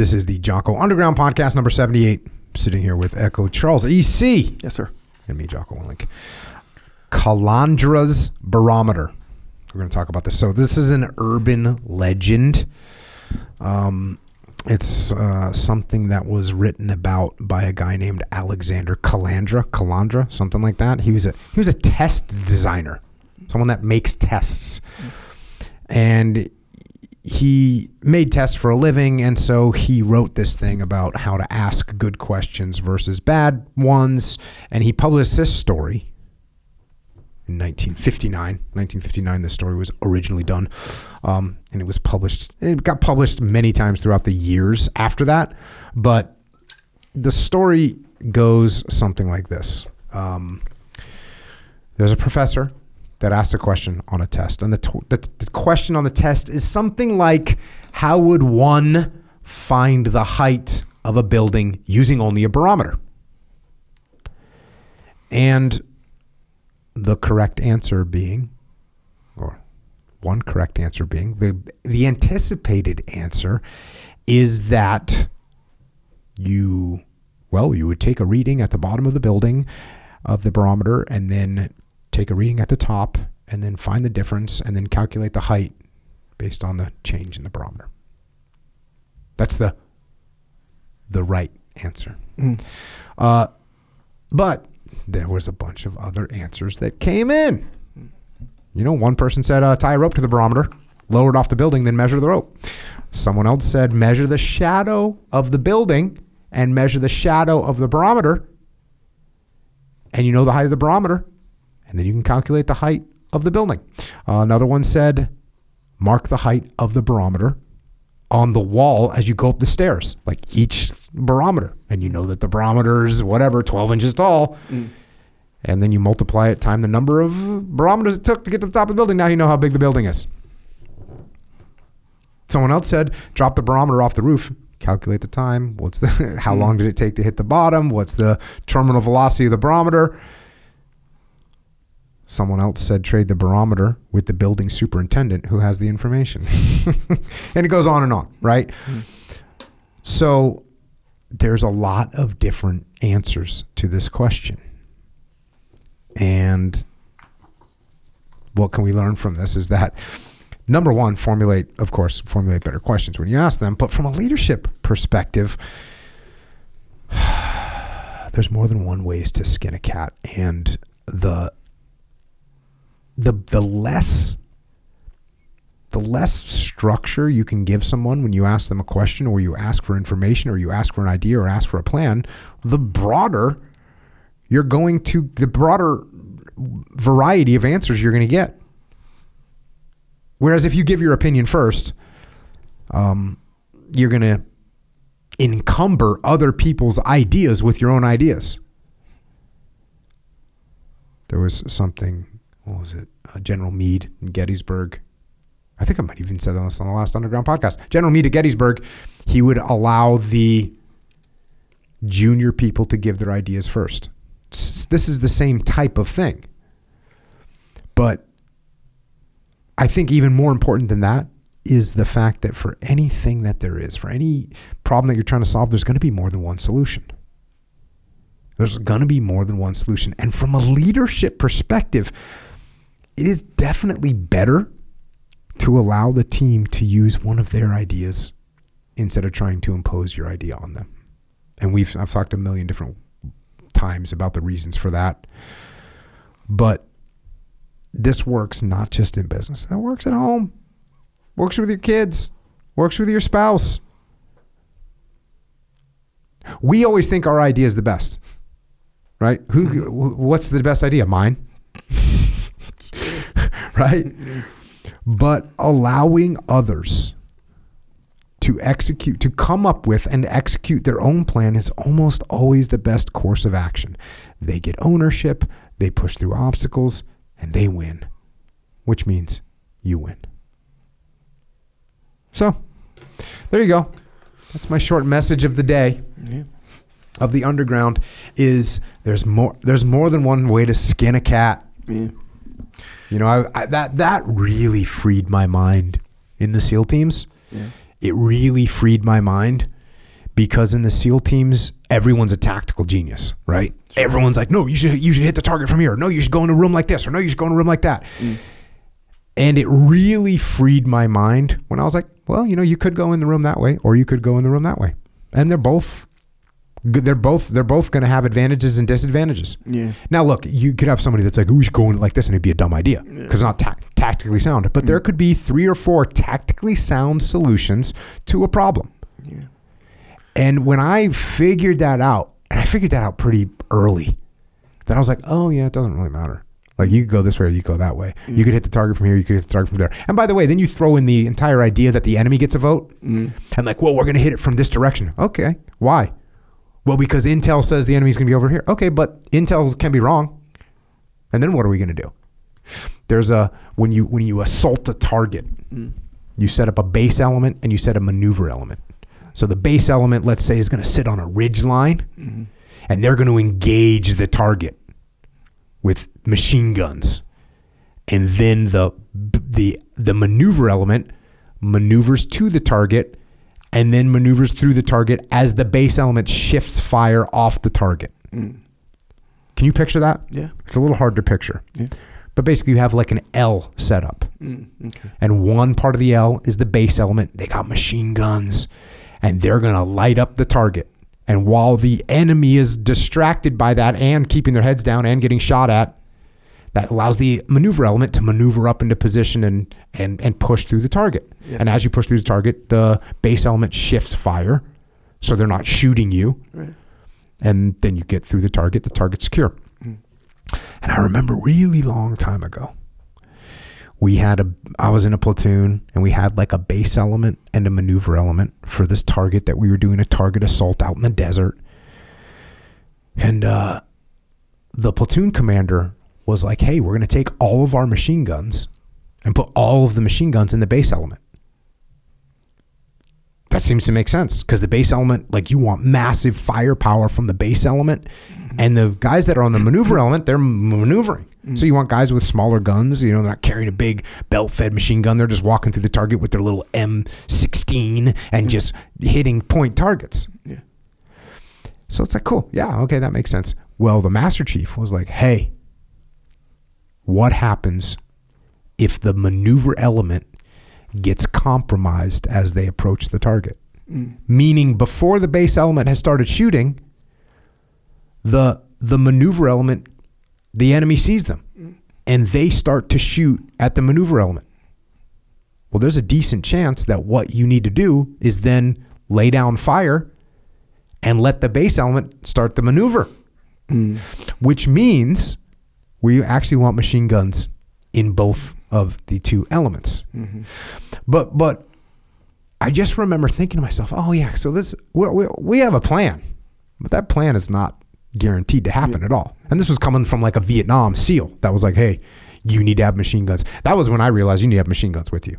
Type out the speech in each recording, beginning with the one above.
This is the Jocko Underground Podcast number 78. Sitting here with Echo Charles EC Yes, sir. and me, Jocko Willink. Calandra's Barometer. We're going to talk about this. So, this is an urban legend. Um, it's uh, something that was written about by a guy named Alexander Calandra, Calandra, something like that. He was a he was a test designer, someone that makes tests, and he made tests for a living, and so he wrote this thing about how to ask good questions versus bad ones, and he published this story in 1959. 1959, this story was originally done, um, and it was published. It got published many times throughout the years after that, but the story goes something like this. Um, there's a professor that asked a question on a test, and the, t- the, the question on the test is something like, "How would one find the height of a building using only a barometer?" And the correct answer being, or one correct answer being, the the anticipated answer is that you, well, you would take a reading at the bottom of the building of the barometer, and then take a reading at the top, and then find the difference, and then calculate the height based on the change in the barometer. That's the the right answer. Uh, but there was a bunch of other answers that came in. You know, one person said uh, tie a rope to the barometer, lower it off the building, then measure the rope. Someone else said measure the shadow of the building and measure the shadow of the barometer. And you know the height of the barometer, and then you can calculate the height of the building. Uh, another one said mark the height of the barometer on the wall as you go up the stairs, like each barometer. And you know that the barometer is whatever, 12 inches tall. And then you multiply it time the number of barometers it took to get to the top of the building. Now you know how big the building is. Someone else said, drop the barometer off the roof, calculate the time. What's the how long did it take to hit the bottom? What's the terminal velocity of the barometer? Someone else said trade the barometer with the building superintendent who has the information. and it goes on and on, right? Hmm. So there's a lot of different answers to this question. And what can we learn from this is that number one, formulate, of course, formulate better questions when you ask them. But from a leadership perspective, there's more than one ways to skin a cat. And the the the less the less structure you can give someone when you ask them a question or you ask for information or you ask for an idea or ask for a plan, the broader you're going to the broader variety of answers you're going to get. Whereas if you give your opinion first, um, you're going to encumber other people's ideas with your own ideas. There was something, what was it? Uh, General Meade in Gettysburg. I think I might even said this on the last Underground podcast. General Meade at Gettysburg, he would allow the junior people to give their ideas first. This is the same type of thing. But I think even more important than that is the fact that for anything that there is, for any problem that you're trying to solve, there's going to be more than one solution. There's going to be more than one solution. And from a leadership perspective, it is definitely better to allow the team to use one of their ideas instead of trying to impose your idea on them. And we've I've talked a million different times about the reasons for that. But this works not just in business. It works at home. Works with your kids. Works with your spouse. We always think our idea is the best. Right? Who mm-hmm. what's the best idea? Mine. right? But allowing others to execute, to come up with and execute their own plan is almost always the best course of action. They get ownership, they push through obstacles, and they win, which means you win. So, there you go. That's my short message of the day Yeah. of the underground is there's more there's more than one way to skin a cat. Yeah. You know, I, I, that that really freed my mind in the SEAL teams. Yeah. It really freed my mind because in the SEAL teams, everyone's a tactical genius, right? Everyone's like, no, you should you should hit the target from here. No, you should go in a room like this, or no, you should go in a room like that. Mm. And it really freed my mind when I was like, well, you know, you could go in the room that way, or you could go in the room that way, and they're both. They're both they're both going to have advantages and disadvantages. Yeah. Now, look, you could have somebody that's like, "Oh, we should go in like this," and it'd be a dumb idea because it's not ta- tactically sound. But there mm. could be three or four tactically sound solutions to a problem. Yeah. And when I figured that out, and I figured that out pretty early, then I was like, "Oh yeah, it doesn't really matter. Like you could go this way or you could go that way. You could hit the target from here. You could hit the target from there. And by the way, then you throw in the entire idea that the enemy gets a vote, mm. and like, well, we're going to hit it from this direction. Okay, why? Well, because Intel says the enemy's going to be over here. Okay, but Intel can be wrong. And then what are we going to do? There's a when you when you assault a target, you set up a base element and you set a maneuver element. So the base element, let's say, is going to sit on a ridge line, and they're going to engage the target with machine guns, and then the the the maneuver element maneuvers to the target, and then maneuvers through the target as the base element shifts fire off the target. Can you picture that? Yeah. It's a little hard to picture. Yeah. But basically, you have like an L setup. Mm, okay. And one part of the L is the base element. They got machine guns and they're going to light up the target. And while the enemy is distracted by that and keeping their heads down and getting shot at, that allows the maneuver element to maneuver up into position and, and, and push through the target. Yeah. And as you push through the target, the base element shifts fire so they're not shooting you. Right. And then you get through the target, the target's secure. And I remember really long time ago, we had a, I was in a platoon and we had like a base element and a maneuver element for this target that we were doing a target assault out in the desert. And uh, the platoon commander was like, hey, we're going to take all of our machine guns and put all of the machine guns in the base element. That seems to make sense because the base element, like you want massive firepower from the base element, and the guys that are on the maneuver element, they're maneuvering. Mm-hmm. So you want guys with smaller guns, you know, they're not carrying a big belt-fed machine gun. They're just walking through the target with their little M16 and mm-hmm. just hitting point targets. Yeah. So it's like, cool, yeah, okay, that makes sense. Well, the Master Chief was like, hey, what happens if the maneuver element gets compromised as they approach the target? Mm. Meaning, before the base element has started shooting, the the maneuver element, the enemy sees them, mm. and they start to shoot at the maneuver element. Well, there's a decent chance that what you need to do is then lay down fire and let the base element start the maneuver, mm. which means we actually want machine guns in both of the two elements. Mm-hmm. But but I just remember thinking to myself, oh yeah, so this we, we, we have a plan, but that plan is not guaranteed to happen at all. And this was coming from like a Vietnam SEAL that was like, hey, you need to have machine guns. That was when I realized you need to have machine guns with you,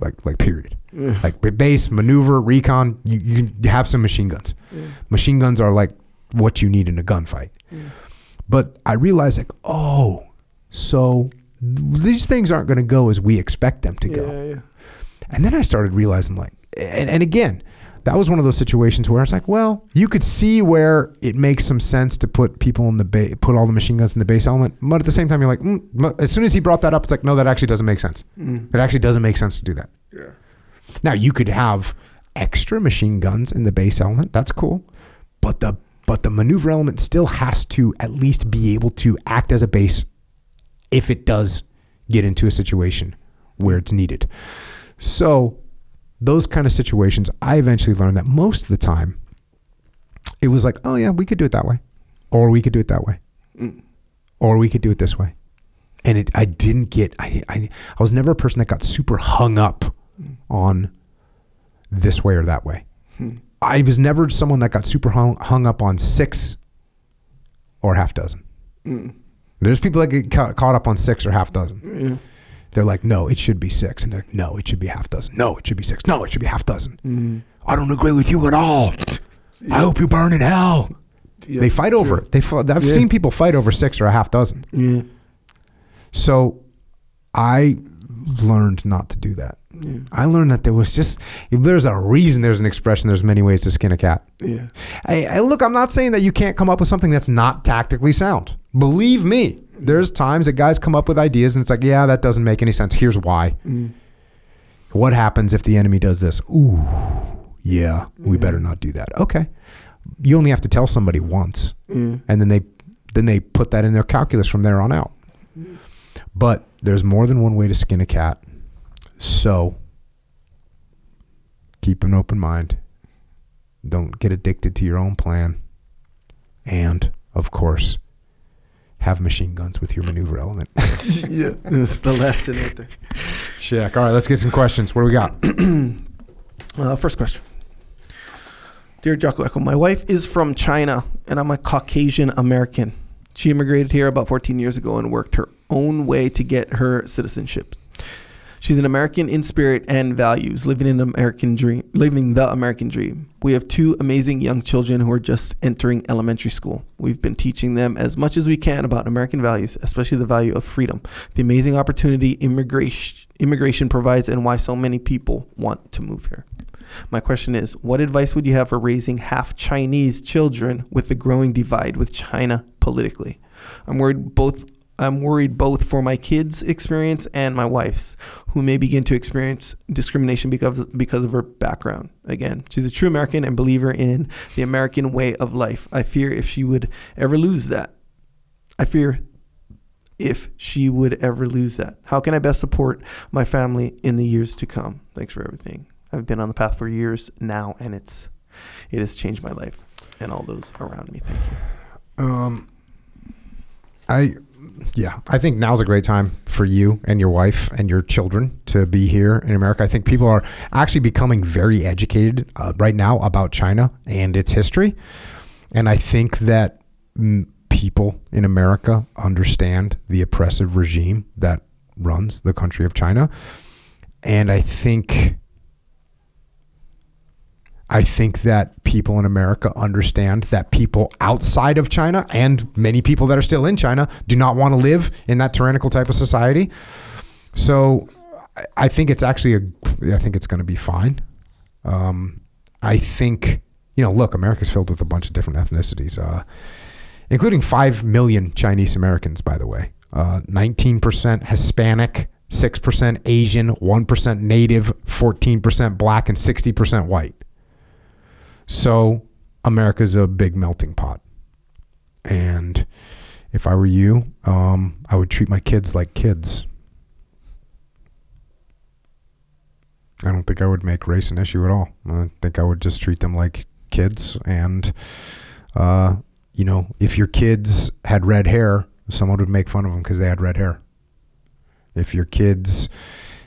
like like period. Like base maneuver recon, you, you have some machine guns. Machine guns are like what you need in a gunfight. But I realized like, oh, so these things aren't going to go as we expect them to go. Yeah, yeah. And then I started realizing, like, and, and again, that was one of those situations where it's like, well, you could see where it makes some sense to put people in the ba- put all the machine guns in the base element, but at the same time, you're like, mm, as soon as he brought that up, it's like, no, that actually doesn't make sense. It actually doesn't make sense to do that. Yeah. Now you could have extra machine guns in the base element. That's cool, but the but the maneuver element still has to at least be able to act as a base if it does get into a situation where it's needed. So those kind of situations, I eventually learned that most of the time, it was like, oh yeah, we could do it that way, or we could do it that way, mm. or we could do it this way. And it, I didn't get, I, I, I was never a person that got super hung up mm. on this way or that way. Hmm. I was never someone that got super hung, hung up on six or half dozen. Mm. There's people that get ca- caught up on six or half dozen. They're like, no, it should be six. And they're like, no, it should be half dozen. No, it should be six. No, it should be half dozen. Mm. I don't agree with you at all. I hope you burn in hell. Yeah, they fight over sure. it. They, fi- I've Yeah. seen people fight over six or a half dozen. Yeah. So I learned not to do that. I learned that there was just if there's a reason there's an expression there's many ways to skin a cat. Yeah. Hey, look, I'm not saying that you can't come up with something that's not tactically sound. Believe me, there's times that guys come up with ideas and it's like, yeah, that doesn't make any sense. Here's why. Mm. What happens if the enemy does this? Ooh, yeah, we better not do that. Okay, you only have to tell somebody once, and then they then they put that in their calculus from there on out. Mm. But there's more than one way to skin a cat, so keep an open mind. Don't get addicted to your own plan, and of course, have machine guns with your maneuver element. yeah. That's the lesson right there. Check. All right, let's get some questions. What do we got? Uh, first question. Dear Jocko Echo, my wife is from China and I'm a Caucasian American. She immigrated here about 14 years ago and worked her own way to get her citizenship. She's an American in spirit and values, living an American dream, living the American dream. We have two amazing young children who are just entering elementary school. We've been teaching them as much as we can about American values, especially the value of freedom, the amazing opportunity immigration immigration provides, and why so many people want to move here. My question is, what advice would you have for raising half Chinese children with the growing divide with China politically? I'm worried both I'm worried both for my kids' experience and my wife's, who may begin to experience discrimination because because of her background. Again, she's a true American and believer in the American way of life. I fear if she would ever lose that. I fear if she would ever lose that. How can I best support my family in the years to come? Thanks for everything. I've been on the path for years now, and it's it has changed my life and all those around me. Thank you. Um, I, yeah, I think now's a great time for you and your wife and your children to be here in America. I think people are actually becoming very educated uh, right now about China and its history, and I think that mm, people in America understand the oppressive regime that runs the country of China, and I think. I think that people in America understand that people outside of China and many people that are still in China do not want to live in that tyrannical type of society. So I- think it's actually a, I think it's going to be fine. Um, I think, you know, look, America's filled with a bunch of different ethnicities, uh, including 5 million Chinese Americans, by the way. Uh, 19% Hispanic, 6% Asian, 1% Native, 14% Black, and 60% white. So America's a big melting pot. And if I were you, um, I would treat my kids like kids. I don't think I would make race an issue at all. I think I would just treat them like kids. And, uh, you know, if your kids had red hair, someone would make fun of them because they had red hair. If your kids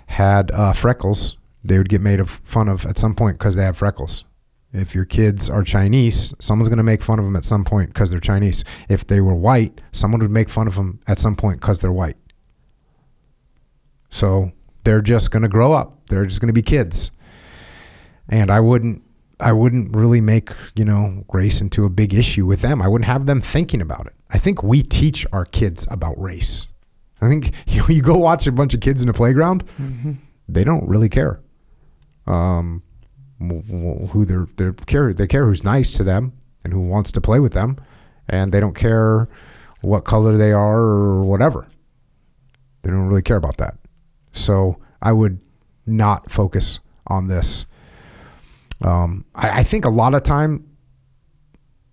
had uh, freckles, they would get made of fun of at some point because they have freckles. If your kids are Chinese, someone's going to make fun of them at some point because they're Chinese. If they were white, someone would make fun of them at some point because they're white. So they're just going to grow up. They're just going to be kids. And I wouldn't I wouldn't really make, you know, race into a big issue with them. I wouldn't have them thinking about it. I think we teach our kids about race. I think you, you go watch a bunch of kids in a playground, they don't really care. Um, who they're they care they care who's nice to them and who wants to play with them, and they don't care what color they are or whatever. They don't really care about that. So I would not focus on this. Um, I, I think a lot of time,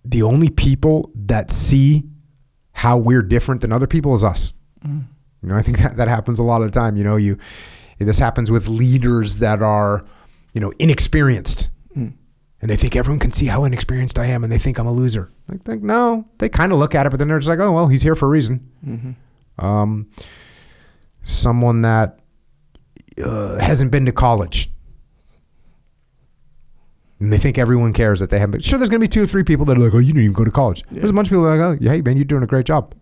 the only people that see how we're different than other people is us. You know, I think that, that happens a lot of the time. You know, you this happens with leaders that are, you know, inexperienced. And they think everyone can see how inexperienced I am and they think I'm a loser. I think, no, they kind of look at it, but then they're just like, oh, well, he's here for a reason. Um, someone that uh, hasn't been to college. And they think everyone cares that they haven't been. Sure, there's going to be two or three people that are like, oh, you didn't even go to college. There's a bunch of people that are like, oh, hey, man, you're doing a great job.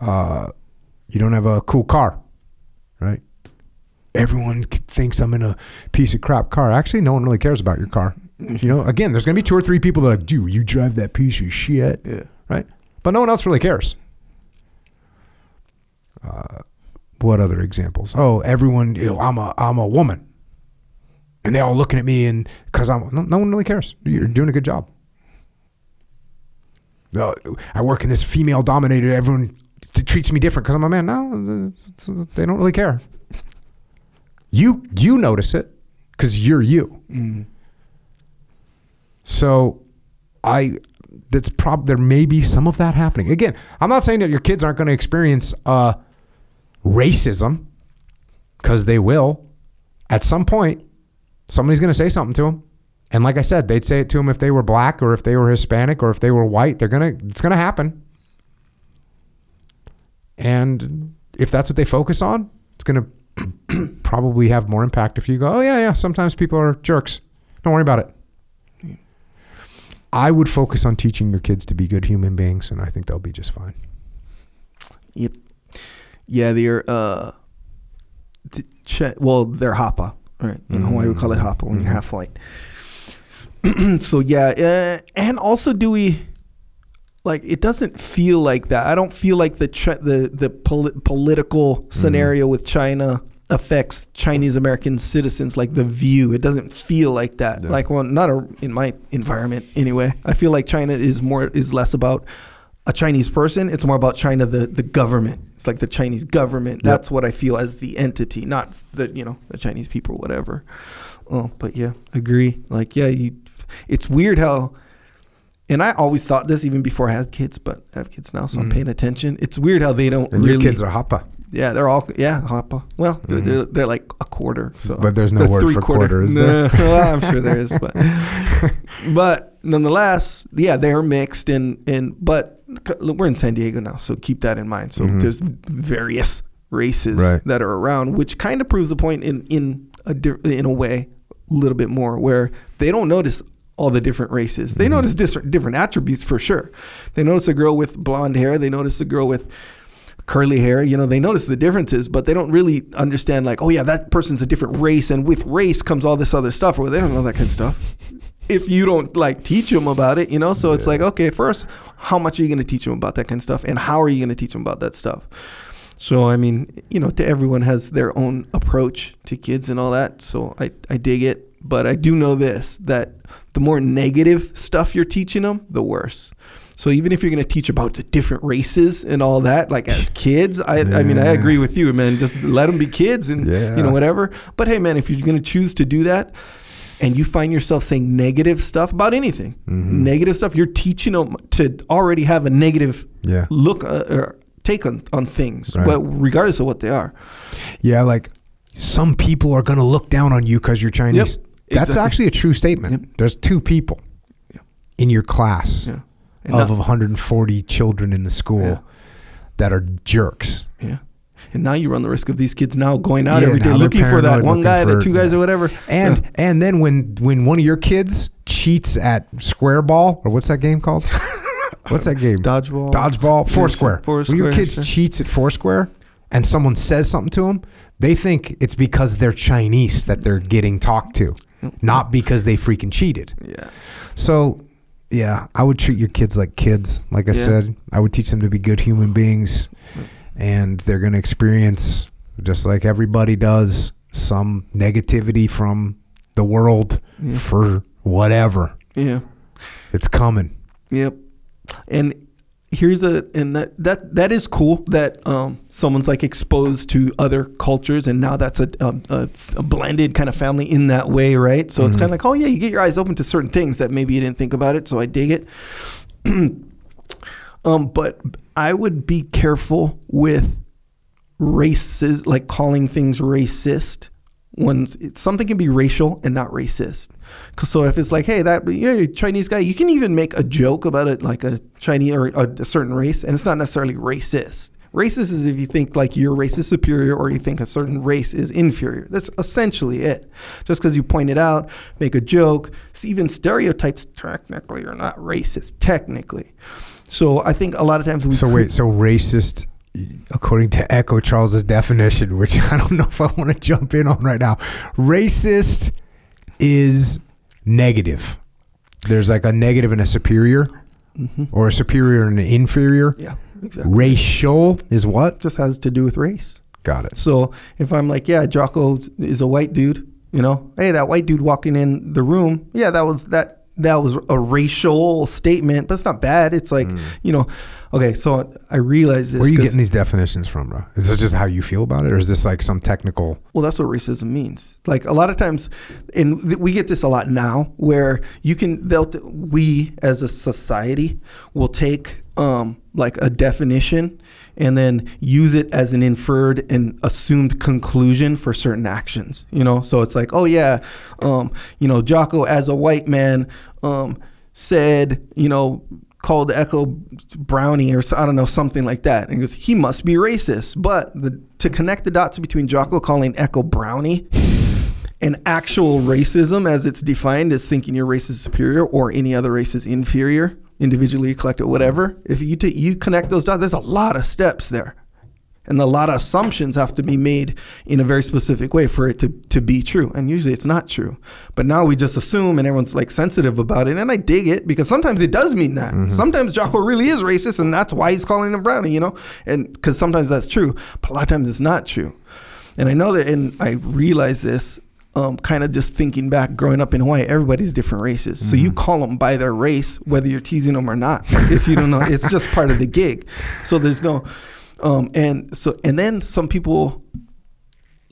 Uh, you don't have a cool car, right? Everyone thinks I'm in a piece of crap car. Actually, no one really cares about your car. You know, again, there's going to be two or three people that are like, dude, you drive that piece of shit, Yeah. right? But no one else really cares. Uh, what other examples? Oh, everyone, you know, I'm a I'm a woman, and they're all looking at me, and because I'm no, no one really cares. You're doing a good job. Uh, I work in this female dominated. Everyone t- treats me different because I'm a man. No, they don't really care. You you notice it because you're you. So, I that's prob there may be some of that happening. Again, I'm not saying that your kids aren't going to experience uh, racism because they will at some point. Somebody's going to say something to them, and like I said, they'd say it to them if they were black or if they were Hispanic or if they were white. They're gonna it's going to happen, and if that's what they focus on, it's going to probably have more impact if you go, oh yeah, yeah. Sometimes people are jerks. Don't worry about it. I would focus on teaching your kids to be good human beings, and I think they'll be just fine. Yep. Yeah, they're uh, the che- well, they're hapa, right? In Hawaii, we call it hapa when you're half white. so yeah, uh, and also, do we like? It doesn't feel like that. I don't feel like the the the poli- political scenario with China affects Chinese American citizens like the view. It doesn't feel like that. Like well, not a, in my environment anyway. I feel like China is more is less about a Chinese person. It's more about China the the government. It's like the Chinese government. That's what I feel as the entity, not the you know the Chinese people, whatever. Oh, but yeah, agree. Like yeah, you. It's weird how. And I always thought this even before I had kids, but I have kids now, so I'm paying attention. It's weird how they don't Mm-hmm. And really. your kids are hapa. Yeah, they're all yeah, hapa. Well, they're, they're, they're like a quarter. So, Mm-hmm. But there's no They're word for quarter, is there? No, well, I'm sure there is, but but nonetheless, yeah, they're mixed and and but we're in San Diego now, so keep that in mind. So there's various races Mm-hmm. Right. that are around, which kind of proves the point in in a in a way a little bit more where they don't notice all the different races. Mm-hmm. They notice different different attributes for sure. They notice a girl with blonde hair. They notice a girl with curly hair. You know, they notice the differences, but they don't really understand like, oh yeah, that person's a different race, and with race comes all this other stuff. Or they don't know that kind of stuff. If you don't like teach them about it, you know, so it's like, okay, first, how much are you going to teach them about that kind of stuff, and how are you going to teach them about that stuff? So I mean, you know, to everyone has their own approach to kids and all that. So I I dig it, but I do know this that the more negative stuff you're teaching them, the worse. So even if you're going to teach about the different races and all that, like as kids, I I mean I agree with you, man. Just let them be kids and Yeah. you know whatever. But hey, man, if you're going to choose to do that. And you find yourself saying negative stuff about anything, Mm-hmm. negative stuff. You're teaching them to already have a negative Yeah. look uh, or take on, on things, Right. but regardless of what they are. Yeah, like some people are going to look down on you because you're Chinese. Yep, That's exactly. actually a true statement. There's two people in your class Yeah. And of now, 140 children in the school Yeah. that are jerks. yeah. And now you run the risk of these kids now going out Yeah, every day looking for that one guy, for- the two guys, yeah. or whatever. And Yeah. and then when when one of your kids cheats at square ball or what's that game called? what's that game? Dodgeball. Dodgeball. Foursquare. Foursquare, When your kids cheats at Foursquare and someone says something to them, they think it's because they're Chinese that they're getting talked to, not because they freaking cheated. yeah. So, yeah, I would treat your kids like kids. Like I Yeah. said, I would teach them to be good human beings, and they're going to experience, just like everybody does, some negativity from the world for whatever. Yeah. It's coming. Yep. And here's a and that that that is cool that um someone's like exposed to other cultures and now that's a a, a, a blended kind of family in that way, right? So it's kind of like, oh yeah, you get your eyes open to certain things that maybe you didn't think about it. So I dig it. um, but I would be careful with races, like calling things racist. When something can be racial and not racist. so if it's like, hey, that yeah, Chinese guy, you can even make a joke about it, like a Chinese or a, a certain race, and it's not necessarily racist. Racist is if you think like your race is superior or you think a certain race is inferior. That's essentially it. Just because you point it out, make a joke, even stereotypes technically are not racist, technically. So I think a lot of times we So wait, so racist, according to Echo Charles's definition, which I don't know if I want to jump in on right now. Racist is negative. There's like a negative and a superior, mm-hmm. or a superior and an inferior. yeah, exactly. Racial is what? just has to do with race. Got it. So if I'm like, yeah, Jocko is a white dude, you know, hey, that white dude walking in the room, yeah, that was that that was a racial statement, but it's not bad. It's like, mm. you know, okay, so I realize this. Where are you getting these definitions from, bro? Is this just how you feel about it, or is this like some technical? Well, that's what racism means. Like a lot of times, and th- we get this a lot now, where you can, they'll, t- we as a society will take um, like a definition and then use it as an inferred and assumed conclusion for certain actions. You know, so it's like, oh yeah, um, you know, Jocko as a white man um, said, you know, called Echo Brownie or I don't know something like that, and he goes, he must be racist. But the, to connect the dots between Jocko calling Echo Brownie and actual racism, as it's defined as thinking your race is superior or any other race is inferior, individually, collective, whatever. If you ta you connect those dots, there's a lot of steps there. And a lot of assumptions have to be made in a very specific way for it to, to be true. And usually it's not true. But now we just assume and everyone's like sensitive about it. And I dig it because sometimes it does mean that. Sometimes Jocko really is racist and that's why he's calling him brownie, you know? And because sometimes that's true, but a lot of times it's not true. And I know that, and I realize this um, kind of just thinking back, growing up in Hawaii, everybody's different races. So you call them by their race, whether you're teasing them or not. If you don't know, it's just part of the gig. So there's no, um, and so, and then some people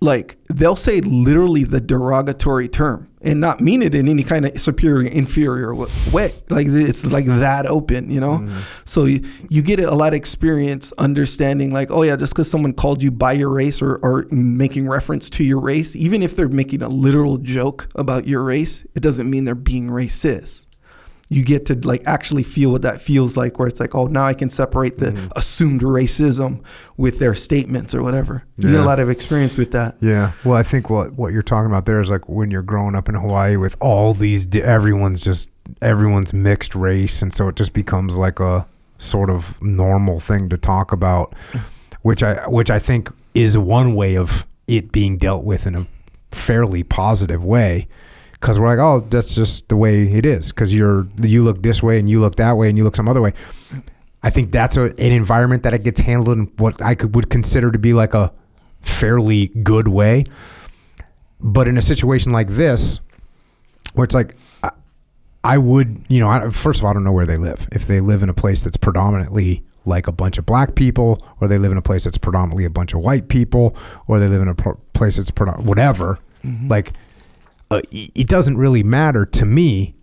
like they'll say literally the derogatory term and not mean it in any kind of superior inferior way. Like it's like that open you know? So you, you get a lot of experience understanding like oh yeah just because someone called you by your race or, or making reference to your race even if they're making a literal joke about your race it doesn't mean they're being racist you get to like actually feel what that feels like where it's like oh now i can separate the Mm-hmm. assumed racism with their statements or whatever you get Yeah. a lot of experience with that Yeah. Well, I think what what you're talking about there is like when you're growing up in Hawaii with all these, di- everyone's just everyone's mixed race, and so it just becomes like a sort of normal thing to talk about, which I which I think is one way of it being dealt with in a fairly positive way. Because we're like, oh, that's just the way it is. Because you're you look this way and you look that way and you look some other way. I think that's a, an environment that it gets handled in what I could would consider to be like a fairly good way. But in a situation like this, where it's like, I, I would, you know, I, first of all, I don't know where they live. If they live in a place that's predominantly like a bunch of black people, or they live in a place that's predominantly a bunch of white people, or they live in a pro- place that's whatever, mm-hmm. like, uh, it it doesn't really matter to me.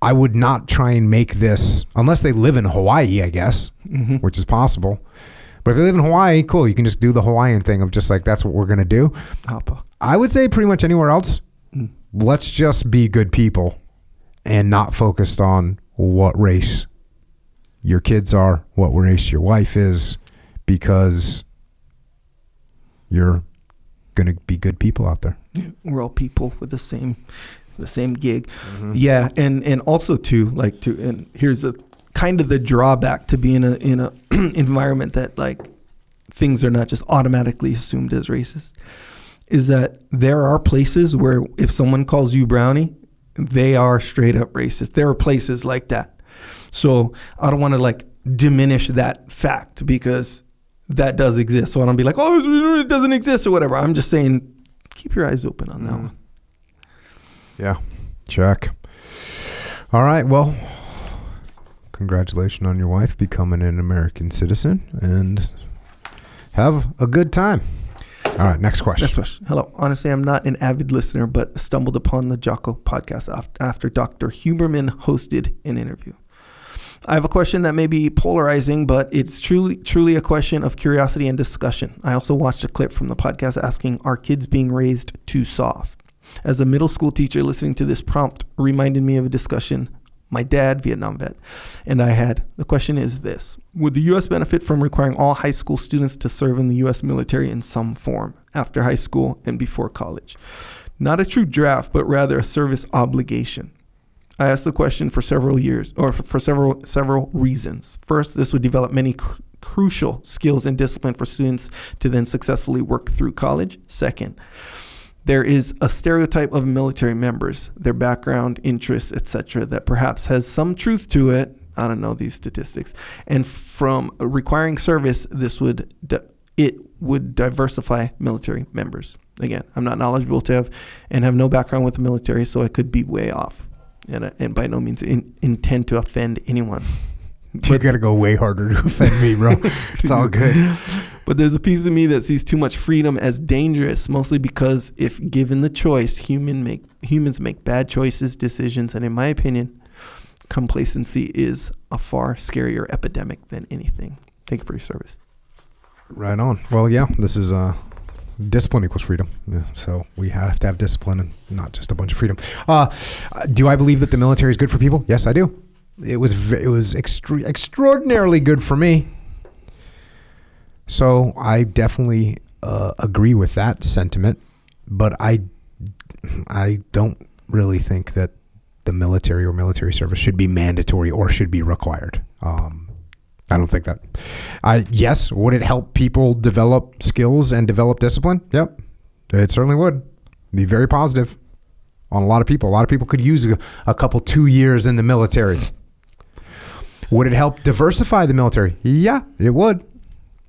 I would not try and make this unless they live in Hawaii, I guess, which is possible. But if they live in Hawaii, cool. You can just do the Hawaiian thing of just like that's what we're gonna do. Hapa. I would say pretty much anywhere else. Let's just be good people and not focused on what race your kids are, what race your wife is, because you're gonna be good people out there. We're all people with the same the same gig. Mm-hmm. Yeah and and also too like to and here's a kind of the drawback to being a in a environment that like things are not just automatically assumed as racist is that there are places where if someone calls you brownie they are straight up racist. There are places like that. So i don't want to like diminish that fact because that does exist. So i don't be like oh it doesn't exist or whatever. I'm just saying keep your eyes open on that mm. one Yeah. Check. All right. Well, congratulations on your wife becoming an American citizen and have a good time. All right. Next question. Next question. Hello. Honestly, I'm not an avid listener, but stumbled upon the Jocko podcast after Dr. Huberman hosted an interview. I have a question that may be polarizing, but it's truly truly a question of curiosity and discussion. I also watched a clip from the podcast asking, "Are kids being raised too soft?" As a middle school teacher, listening to this prompt reminded me of a discussion my dad, Vietnam vet, and I had. The question is this Would the U.S. benefit from requiring all high school students to serve in the U.S. military in some form after high school and before college? Not a true draft, but rather a service obligation. I asked the question for several years, or for, several several reasons. First, this would develop many cr- crucial skills and discipline for students to then successfully work through college. Second, there is a stereotype of military members, their background, interests, etc., that perhaps has some truth to it. I don't know these statistics. And from requiring service, this would d- it would diversify military members. Again, I'm not knowledgeable to have and have no background with the military, so I could be way off, and uh, and by no means in, intend to offend anyone. But, you got to go way harder to offend me, bro. it's all good. But there's a piece of me that sees too much freedom as dangerous, mostly because if given the choice, human make humans make bad choices, decisions, and in my opinion, complacency is a far scarier epidemic than anything. Thank you for your service. Right on. Well, yeah, this is uh, discipline equals freedom. So we have to have discipline and not just a bunch of freedom. Uh, do I believe that the military is good for people? Yes, I do. It was it was extre- extraordinarily good for me. So I definitely uh, agree with that sentiment, but I I don't really think that the military or military service should be mandatory or should be required. Um, I don't think that. I yes, would it help people develop skills and develop discipline? Yep, it certainly would. Be very positive on a lot of people. A lot of people could use a, a couple two years in the military. Would it help diversify the military? Yeah, it would.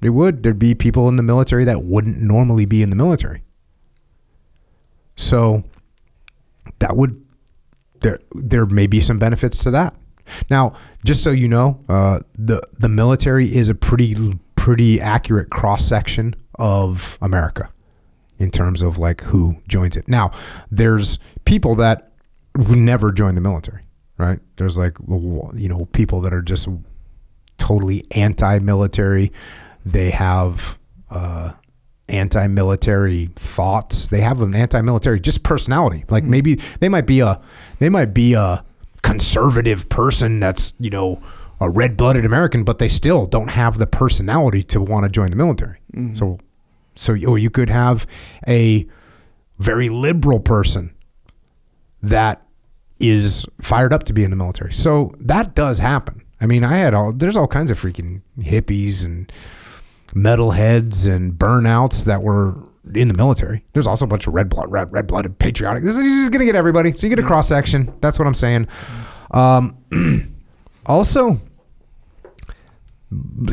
It would. There'd be people in the military that wouldn't normally be in the military. So that would there there may be some benefits to that. Now, just so you know, uh, the the military is a pretty pretty accurate cross section of America in terms of like who joins it. Now, there's people that who never join the military, right? There's like you know people that are just totally anti-military. They have uh, anti-military thoughts. They have an anti-military just personality. Like maybe they might be a they might be a conservative person that's you know a red-blooded American, but they still don't have the personality to want to join the military. Mm-hmm. So, so or you could have a very liberal person that is fired up to be in the military. So that does happen. I mean, I had all there's all kinds of freaking hippies and metalheads and burnouts that were in the military. There's also a bunch of red blood, red, red blooded, patriotic. This is you're just gonna get everybody. So you get a cross section. That's what I'm saying. Um, also,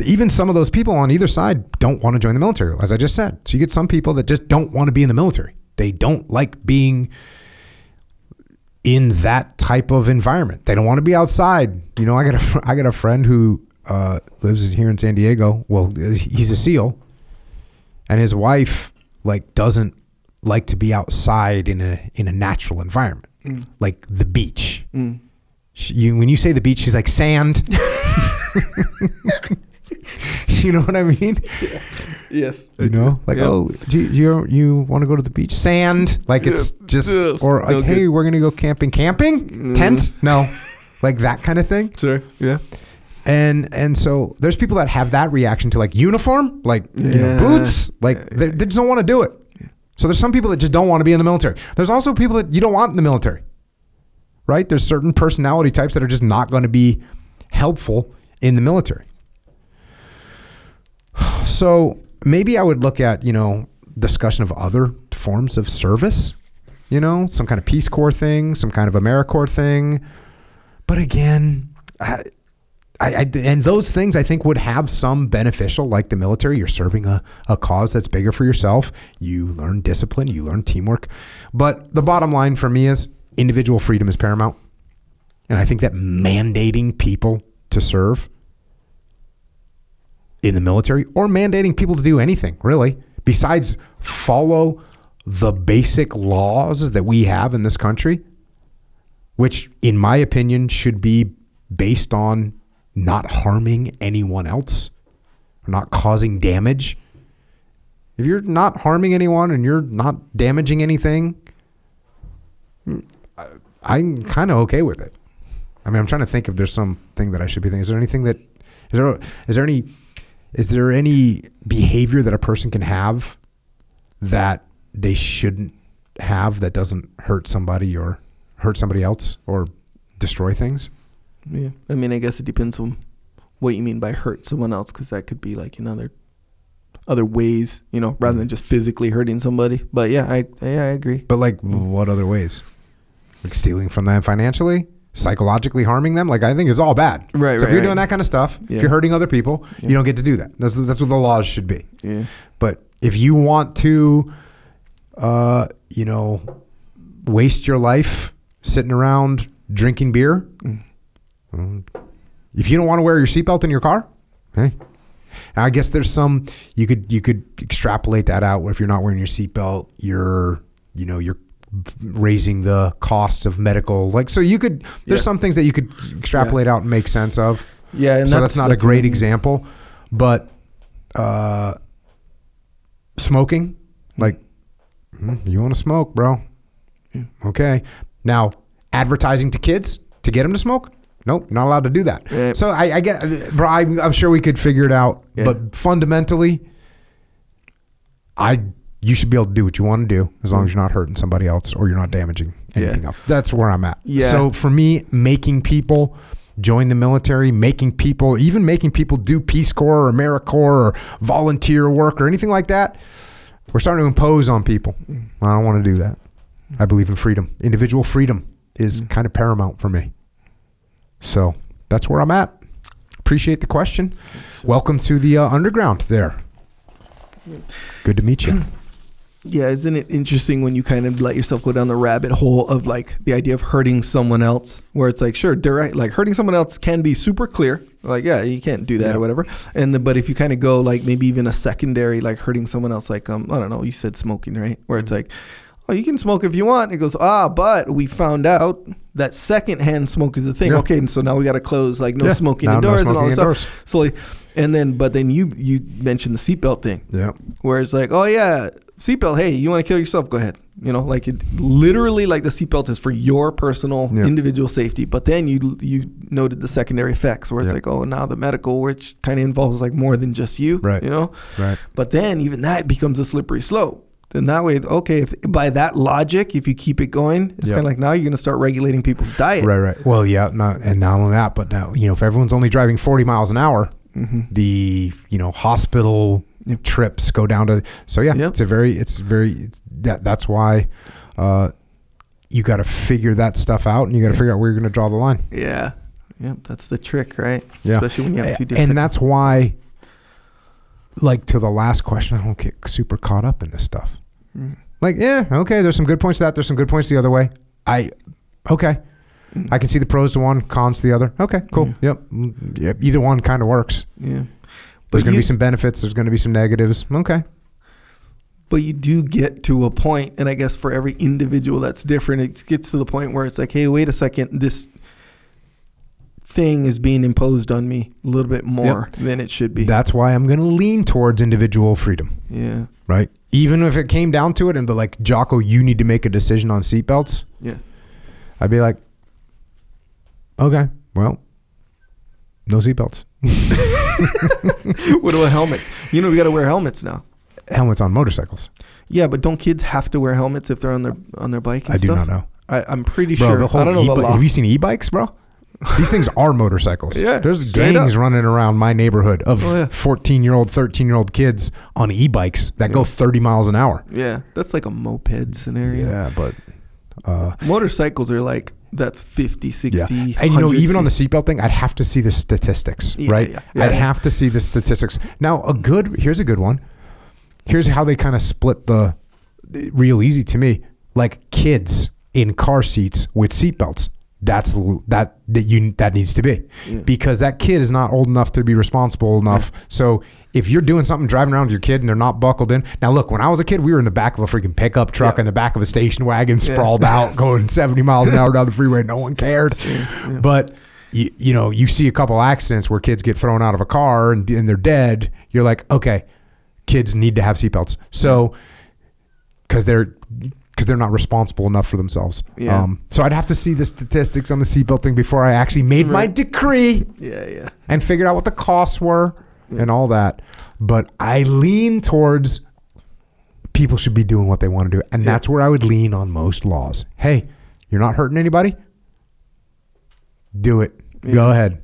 even some of those people on either side don't want to join the military, as I just said. So you get some people that just don't want to be in the military. They don't like being in that type of environment. They don't want to be outside. You know, I got a I got a friend who uh, lives here in San Diego. Well, he's a SEAL, and his wife like doesn't like to be outside in a in a natural environment, like the beach. She, you, when you say the beach, she's like sand. you know what I mean? Yes. You know, like Yeah. oh, do you you, you want to go to the beach? Sand, like it's just or like No hey, good. we're gonna go camping. Camping tent? No, like that kind of thing. Sure. Yeah. And and so there's people that have that reaction to like uniform, like you know, boots, like they, they just don't want to do it. So there's some people that just don't want to be in the military. There's also people that you don't want in the military, right? There's certain personality types that are just not going to be helpful in the military. So maybe I would look at you know discussion of other forms of service, you know, some kind of Peace Corps thing, some kind of AmeriCorps thing. But again, I, I, I, and those things I think would have some beneficial, like the military. You're serving a, a cause that's bigger for yourself. You learn discipline, you learn teamwork. But the bottom line for me is individual freedom is paramount. And I think that mandating people to serve in the military or mandating people to do anything really besides follow the basic laws that we have in this country, which, in my opinion, should be based on not harming anyone else or not causing damage. If you're not harming anyone and you're not damaging anything, I'm kind of okay with it. I mean, I'm trying to think if there's something that I should be thinking. Is there anything that is there is there any is there any behavior that a person can have that they shouldn't have that doesn't hurt somebody or hurt somebody else or destroy things? Yeah. I mean, I guess it depends on what you mean by hurt someone else, because that could be like in other other ways, you know, rather than just physically hurting somebody. But yeah, I yeah, I agree. But like, what other ways? Like stealing from them financially, psychologically harming them. Like I think it's all bad. Right, So if you're right. doing that kind of stuff, Yeah. if you're hurting other people, Yeah. you don't get to do that. That's that's what the laws should be. Yeah. But if you want to, uh, you know, waste your life sitting around drinking beer, um, if you don't want to wear your seatbelt in your car, hey. And I guess there's some you could you could extrapolate that out. If you're not wearing your seatbelt, you're you know you're raising the costs of medical. Like so, you could there's Yeah. some things that you could extrapolate out and make sense of Yeah, and so that's, not a great example but uh smoking like mm, you want to smoke bro okay now advertising to kids to get them to smoke nope not allowed to do that. Yeah. so i, I get bro I, i'm sure we could figure it out Yeah. but fundamentally i you should be able to do what you want to do as long as you're not hurting somebody else or you're not damaging anything else. That's where i'm at. Yeah. so for me making people join the military making people even making people do peace corps or americorps or volunteer work or anything like that we're starting to impose on people. I don't want to do that. I believe in freedom. Individual freedom is mm. kind of paramount for me so that's where i'm at. Appreciate the question. Welcome to the uh, underground there. Good to meet you. Yeah, isn't it interesting when you kind of let yourself go down the rabbit hole of like the idea of hurting someone else, where it's like, sure, direct, like hurting someone else can be super clear, like yeah, you can't do that or whatever, and the, but if you kind of go like maybe even a secondary, like hurting someone else, like um, I don't know, you said smoking, right? Where Mm-hmm. it's like, oh, you can smoke if you want. It goes, ah, but we found out that secondhand smoke is the thing. Yeah. Okay, and so now we got to close like no Yeah. smoking Now no indoors and all smoking this indoors. stuff. So, like, and then but then you you mentioned the seatbelt thing. yeah Where it's like, oh yeah, seatbelt. Hey, you want to kill yourself? Go ahead. You know, like it literally like the seatbelt is for your personal Yeah. individual safety. But then you you noted the secondary effects where it's like, oh, now the medical, which kind of involves like more than just you, Right. You know, right but then even that becomes a slippery slope. Then that way, okay, if by that logic, if you keep it going, it's Yeah. kind of like now you're going to start regulating people's diet. Right, right. Well, yeah, not, and not only that, but now you know if everyone's only driving forty miles an hour, Mm-hmm. the you know hospital Yep. trips go down to. So yeah, Yep. it's a very, it's very that that's why uh, you got to figure that stuff out, and you got to figure out where you're going to draw the line. Yeah. Yep. That's the trick, right? Yeah, Especially when you have two different. and that's why, like to the last question, I don't get super caught up in this stuff. Mm. Like, yeah, okay, there's some good points to that. There's some good points the other way. I, okay, Mm. I can see the pros to one, cons to the other. Okay, cool. Yep. Mm, yep. Either one kind of works. yeah. There's going to be some benefits. There's going to be some negatives. Okay. but you do get to a point and i guess for every individual that's different it gets to the point where it's like hey wait a second this thing is being imposed on me a little bit more than it should be That's why I'm going to lean towards individual freedom, yeah right? Even if it came down to it and be like, Jocko, you need to make a decision on seatbelts, yeah I'd be like, okay, well, no seatbelts. what about helmets you know we got to wear helmets now Helmets on motorcycles. yeah but don't kids have to wear helmets if they're on their on their bike and I do stuff? not know. I, i'm pretty Bro, sure the whole i don't know the e-bi- law Have you seen e-bikes, bro? These things are motorcycles. Yeah, There's gangs up. running around my neighborhood of Oh, yeah. 14 year old, 13 year old kids on e-bikes that go 30 miles an hour. yeah that's like a moped scenario Yeah, but uh, motorcycles are like that's 50 60 yeah. And you know, 100 even on the seatbelt thing, I'd have to see the statistics, Yeah, right? yeah, yeah, I'd yeah. have to see the statistics. Now, a good here's a good one. Here's how they kind of split the real easy to me. Like kids in car seats with seatbelts. That's that that you that needs to be Yeah. because that kid is not old enough to be responsible enough. So if you're doing something driving around with your kid and they're not buckled in, now look, when I was a kid, we were in the back of a freaking pickup truck Yeah. in the back of a station wagon, Yeah. sprawled out, going 70 miles an hour down the freeway. No one cared. Yeah. But you, you know, you see a couple accidents where kids get thrown out of a car and, and they're dead. You're like, okay, kids need to have seatbelts. So, because they're because they're not responsible enough for themselves. Yeah. Um, so I'd have to see the statistics on the seatbelt thing before I actually made my decree yeah yeah and figured out what the costs were and all that. But I lean towards people should be doing what they want to do, and Yeah. that's where I would lean on most laws. Hey, you're not hurting anybody. Do it. Go ahead.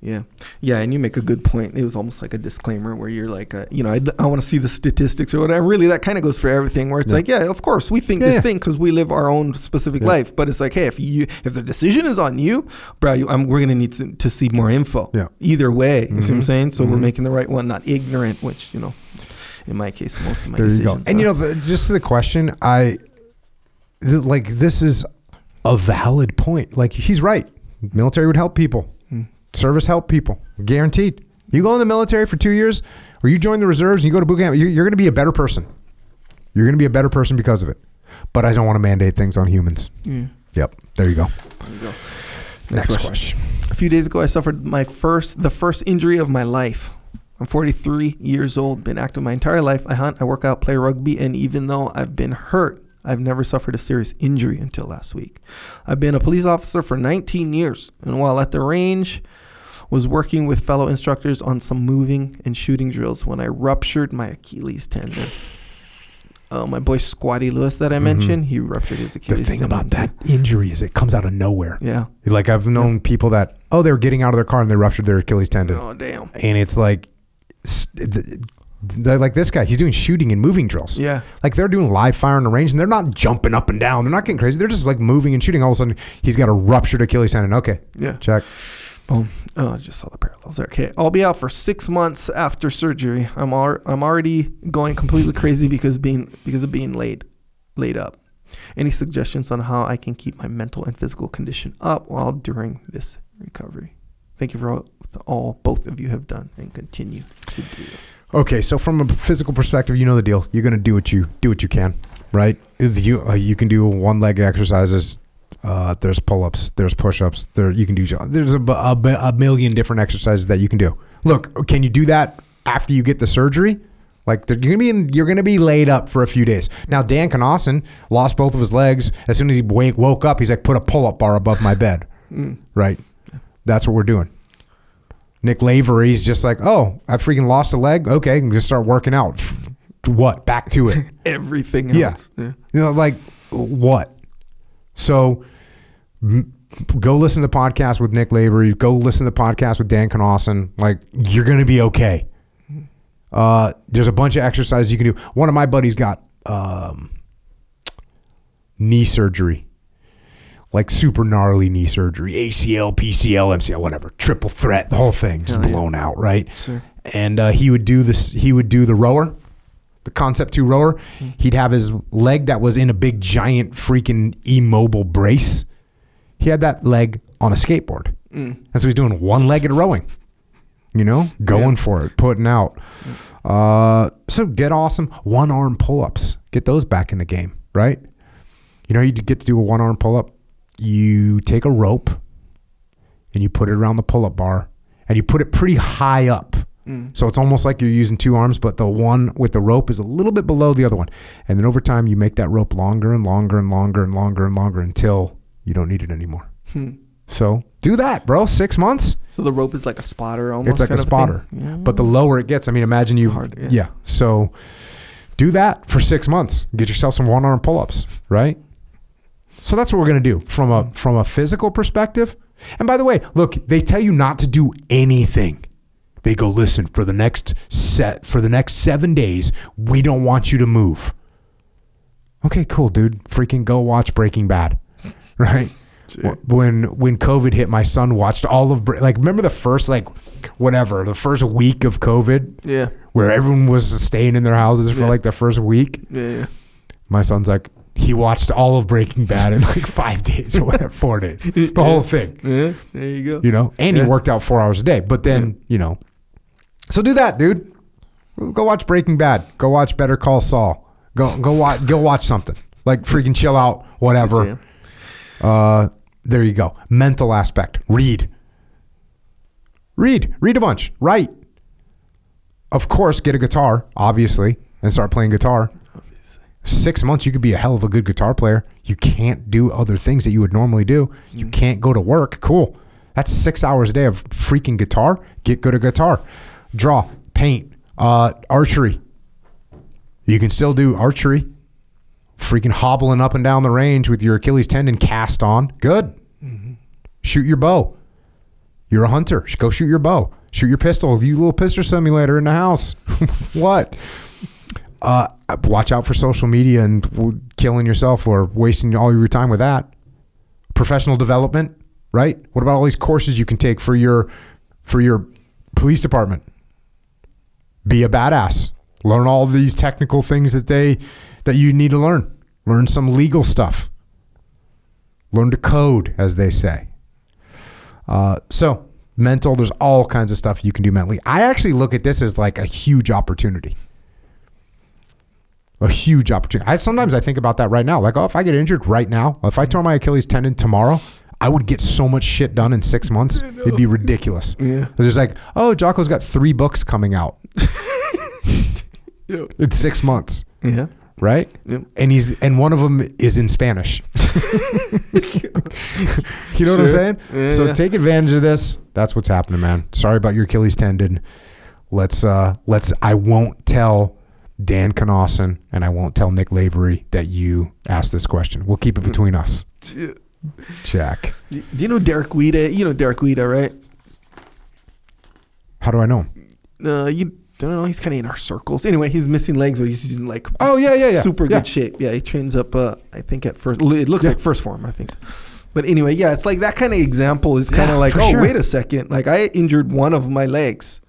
Yeah, yeah, and you make a good point. It was almost like a disclaimer where you're like, uh, you know, I, I want to see the statistics or whatever. Really, that kind of goes for everything. Where it's Yeah. like, yeah, of course, we think Yeah, this yeah. thing because we live our own specific life. But it's like, hey, if you if the decision is on you, bro, you, I'm, we're gonna need to, to see more info. Yeah. Either way, you see what I'm Mhm. saying? So we're Mhm. making the right one, not ignorant, which you know in my case, most of my There you decisions. go. And you know, the, just the question, I th- like this is a valid point. Like he's right. Military would help people. Service help people, guaranteed. You go in the military for two years, or you join the reserves and you go to boot camp, you're, you're going to be a better person. You're going to be a better person because of it. But I don't want to mandate things on humans. Yeah. Yep. There you go. There you go. Next, question. A few days ago, I suffered my first, the first injury of my life. I'm 43 years old, been active my entire life. I hunt, I work out, play rugby, and even though I've been hurt, I've never suffered a serious injury until last week. I've been a police officer for 19 years, and while at the range, was working with fellow instructors on some moving and shooting drills when I ruptured my Achilles tendon. Uh, my boy Squatty Lewis that I mentioned, he ruptured his Mm-hmm. The thing about that injury is it comes out of nowhere. Yeah. Like I've known people that, oh, they were getting out of their car and they ruptured their Achilles tendon. Oh, damn. and it's like s- th- th- like this guy he's doing shooting and moving drills Yeah. like they're doing live fire in the range and they're not jumping up and down they're not getting crazy they're just like moving and shooting all of a sudden he's got a ruptured achilles tendon okay Yeah. check Boom. Oh, I just saw the parallels there. Okay, I'll be out for six months after surgery. I'm al- I'm already going completely crazy because being because of being laid laid up. Any suggestions on how I can keep my mental and physical condition up while during this recovery? Thank you for all, all both of you have done and continue to do. okay so from a physical perspective you know the deal you're gonna do what you do what you can right you uh, you can do one leg exercises uh, there's pull-ups there's push-ups there you can do there's a, a, a million different exercises that you can do look can you do that after you get the surgery like you're gonna be in, you're gonna be laid up for a few days. Now Dan Cnossen lost both of his legs as soon as he wake, woke up. He's like, put a pull-up bar above my bed. Right, that's what we're doing. Nick Lavery's just like, oh, I freaking lost a leg. Okay, I can just start working out. What? Back to it. Everything Yeah. else. Yeah. You know, like what? So go listen to the podcast with Nick Lavery. Go listen to the podcast with Dan Cnossen. Like you're gonna be okay. Uh, there's a bunch of exercises you can do. One of my buddies got um, knee surgery, like super gnarly knee surgery, ACL, PCL, MCL, whatever, triple threat, the whole thing just Hell yeah. blown out, right? Sure. and uh, he would do this. He would do the rower, the concept two rower. He'd have his leg that was in a big giant freaking immobile brace. He had that leg on a skateboard. Mm. That's what he's doing. One legged rowing. You know, going for it, putting out. Uh, so get awesome one arm pull ups. Get those back in the game, right? You know, you get to do a one arm pull up. You take a rope and you put it around the pull up bar and you put it pretty high up. Mm. So it's almost like you're using two arms, but the one with the rope is a little bit below the other one. And then over time, you make that rope longer and longer and longer and longer and longer until you don't need it anymore. Hmm. So do that, bro. Six months. So the rope is like a spotter almost. It's like a spotter. Yeah. But the lower it gets, I mean, imagine you. Hard, yeah. yeah. So do that for six months. Get yourself some one arm pull ups, right? So that's what we're gonna do from a from a physical perspective. And by the way, look, they tell you not to do anything. They go, listen, for the next set for the next seven days, we don't want you to move. Okay, cool, dude. Freaking go watch Breaking Bad, right? Sure. When when COVID hit, my son watched all of like remember the first like whatever the first week of COVID yeah. where everyone was staying in their houses for Yeah. like the first week. Yeah. Yeah. My son's like he watched all of Breaking Bad in like five days or whatever, four days, the whole thing, Yeah. There you go. you know. And Yeah. he worked out four hours a day, but then you know, so do that, dude. Go watch Breaking Bad. Go watch Better Call Saul. Go go watch go watch something like freaking chill out, whatever. Uh, there you go. Mental aspect. Read. Read. Read a bunch. Write. Of course, get a guitar, obviously, and start playing guitar. Obviously. Six months, you could be a hell of a good guitar player. You can't do other things that you would normally do. You can't go to work. Cool. That's six hours a day of freaking guitar. Get good at guitar. Draw, paint, uh, archery. You can still do archery freaking hobbling up and down the range with your Achilles tendon cast on. Good. Shoot your bow. You're a hunter. Go shoot your bow. Shoot your pistol. You little pistol simulator in the house. what? Uh, watch out for social media and killing yourself or wasting all your time with that. Professional development, right? What about all these courses you can take for your for your police department? Be a badass. Learn all these technical things that they that you need to learn. Learn some legal stuff. Learn to code, as they say. Uh, so mental, there's all kinds of stuff you can do mentally. I actually look at this as like a huge opportunity. A huge opportunity. I sometimes I think about that right now. Like, oh, if I get injured right now, if I tore my Achilles tendon tomorrow, I would get so much shit done in six months. It'd be ridiculous. Yeah. There's like, oh, Jocko's got three books coming out in six months, Yeah. Right? Yep. And he's and one of them is in Spanish. you know what I'm saying? Yeah, so yeah. take advantage of this. That's what's happening, man. Sorry about your Achilles tendon. Let's uh let's I won't tell Dan Cnossen and I won't tell Nick Lavery that you asked this question. We'll keep it between us. Jack. Do you know Derek Weida? You know Derek Weida, right? How do I know? Uh, you don't know. He's kind of in our circles. Anyway, he's missing legs, but he's in like Oh yeah, yeah, yeah. super Yeah. good shape. Yeah, he trains up. Uh, I think at first, it looks Yeah. like first form. I think. So. But anyway, yeah, it's like that kind of example is kind of like, oh, sure. wait a second, like I injured one of my legs.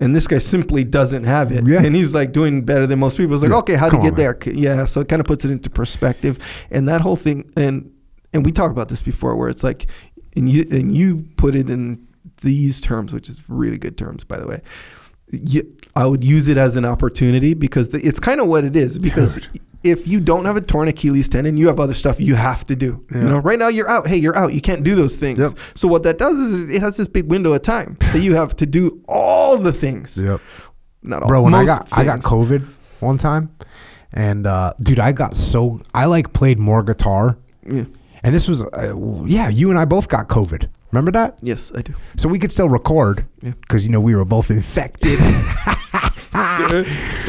And this guy simply doesn't have it, Yeah. and he's like doing better than most people. It's like, okay, how Come to on, get there? Yeah, so it kind of puts it into perspective, and that whole thing, and and we talked about this before, where it's like, and you and you put it in these terms, which is really good terms, by the way. You, I would use it as an opportunity because the, it's kind of what it is. Because Dude. if you don't have a torn Achilles tendon, you have other stuff you have to do. Yeah. You know, right now you're out. Hey, you're out. You can't do those things. Yep. So what that does is it has this big window of time that you have to do all the things. Yep. Not all. Bro, when I got I got. COVID one time, and uh, dude, I got so I like played more guitar, Yeah. and this was uh, yeah, you and I both got COVID. Remember that? Yes, I do. So we could still record Yeah. because you know we were both infected.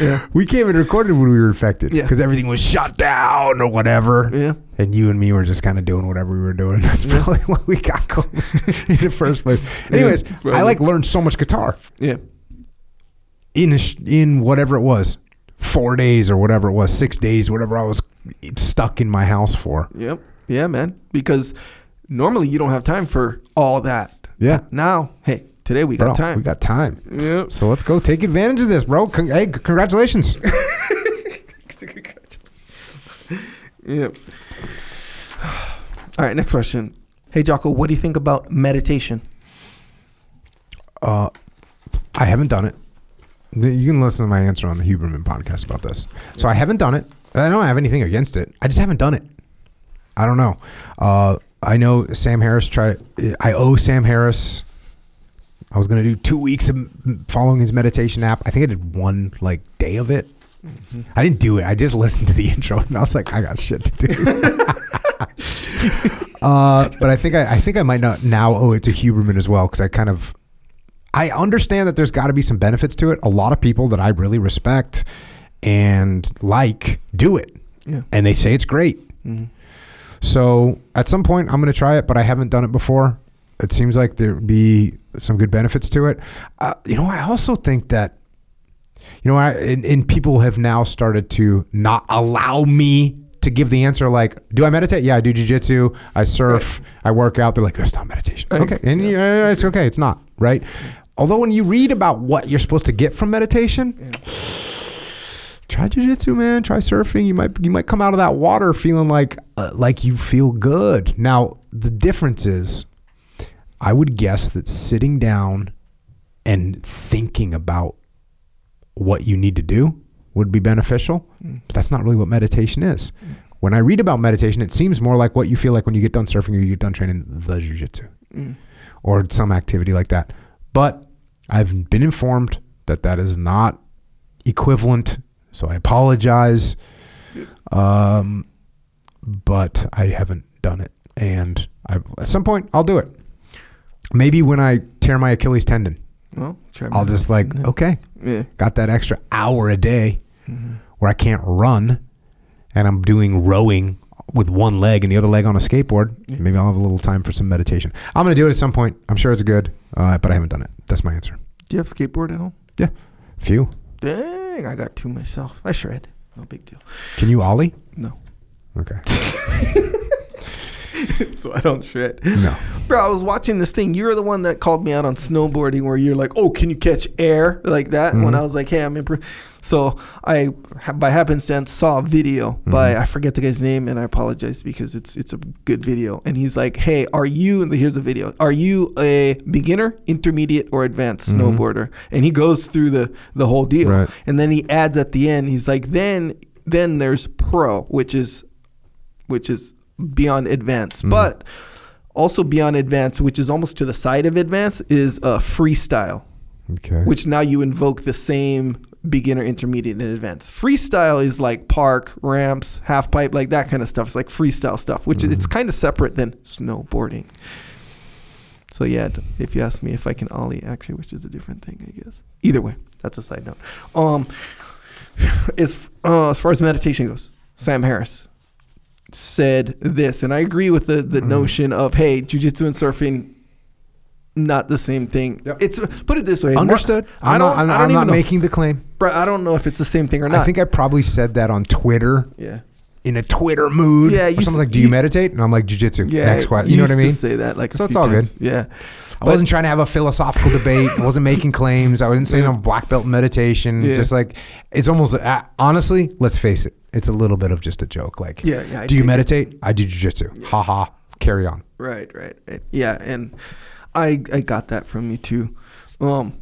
Yeah. we came and recorded when we were infected Yeah. because everything was shut down or whatever. Yeah. And you and me were just kind of doing whatever we were doing. That's probably why we got COVID in the first place. Anyways, I probably. like learned so much guitar Yeah. in a sh- in whatever it was, four days or whatever it was, six days, whatever I was stuck in my house for. Yep. Yeah, man. Because normally you don't have time for all that. Yeah. Now, hey, today we Bro, got time. We got time. Yep. So let's go take advantage of this, bro. Con- hey, congratulations. Yep. All right, next question. Hey, Jocko, what do you think about meditation? Uh, I haven't done it. You can listen to my answer on the Huberman podcast about this. So I haven't done it. I don't have anything against it. I just haven't done it. I don't know. Uh, I know Sam Harris tried. I owe Sam Harris. I was gonna do two weeks of following his meditation app. I think I did one like day of it. I didn't do it. I just listened to the intro and I was like, I got shit to do. uh, but I think I, I think I might not now owe it to Huberman as well because I kind of I understand that there's got to be some benefits to it. A lot of people that I really respect and like do it, Yeah. and they say it's great. So at some point, I'm going to try it, but I haven't done it before. It seems like there would be some good benefits to it. Uh, you know, I also think that you know, I, and, and people have now started to not allow me to give the answer like, do I meditate? Yeah, I do jujitsu. I surf. I work out. They're like, that's not meditation. I- Okay. And uh, it's okay. It's not, right? Although when you read about what you're supposed to get from meditation, try jujitsu, man. Try surfing. You might you might come out of that water feeling like uh, like you feel good. Now the difference is, I would guess that sitting down and thinking about what you need to do would be beneficial. But that's not really what meditation is. When I read about meditation, it seems more like what you feel like when you get done surfing or you get done training the jujitsu or some activity like that. But I've been informed that that is not equivalent. So I apologize. Um, but I haven't done it. And I, at some point, I'll do it. Maybe when I tear my Achilles tendon, Well, try I'll just like, okay, Yeah. got that extra hour a day Mm-hmm. where I can't run and I'm doing rowing with one leg and the other leg on a skateboard. Maybe I'll have a little time for some meditation. I'm going to do it at some point. I'm sure it's good, uh, but I haven't done it. That's my answer. Do you have skateboard at home? Yeah. Few. Dang, I got two myself. I shred. No big deal. Can you ollie? No. Okay. so I don't shred. No. Bro, I was watching this thing. You're the one that called me out on snowboarding, where you're like, "Oh, can you catch air like that?" When Mhm. I was like, "Hey, I'm impro-. So I, by happenstance, saw a video by I forget the guy's name, and I apologize because it's it's a good video. And he's like, "Hey, are you?" And here's a video. Are you a beginner, intermediate, or advanced Mhm. snowboarder? And he goes through the the whole deal, Right. and then he adds at the end, he's like, "Then then there's pro, which is which is beyond advanced, Mhm. but." Also beyond advanced, which is almost to the side of advanced, is uh, freestyle Okay. which now you invoke the same beginner, intermediate, and advanced. Freestyle is like park, ramps, half pipe, like that kind of stuff. It's like freestyle stuff, which it's Mhm. kind of separate than snowboarding. So yeah, if you ask me if I can ollie, actually, which is a different thing, I guess. Either way, that's a side note. Um, as uh, as far as meditation goes, Sam Harris said this, and I agree with the the Mhm. notion of hey, jujitsu and surfing. Not the same thing. Yep. It's put it this way. Understood. I I'm don't. not, I'm, I I'm don't know. making the claim. Bro, I don't know if it's the same thing or not. I think I probably said that on Twitter Yeah. in a Twitter mood. Yeah, Or you something s- like, "Do you, you- meditate?" And I'm like, "Jujitsu." Yeah. Next question. You know what I mean? Say that like. So it's all good. Yeah. I wasn't trying to have a philosophical debate. I wasn't making claims. I wasn't saying I'm black belt meditation. Yeah. Just like it's almost uh, honestly, let's face it, it's a little bit of just a joke. Like, Yeah. Yeah. I do you meditate? I do jujitsu. Ha ha. Carry on. Right. Right. Right. Yeah. And I I got that from you too. Um,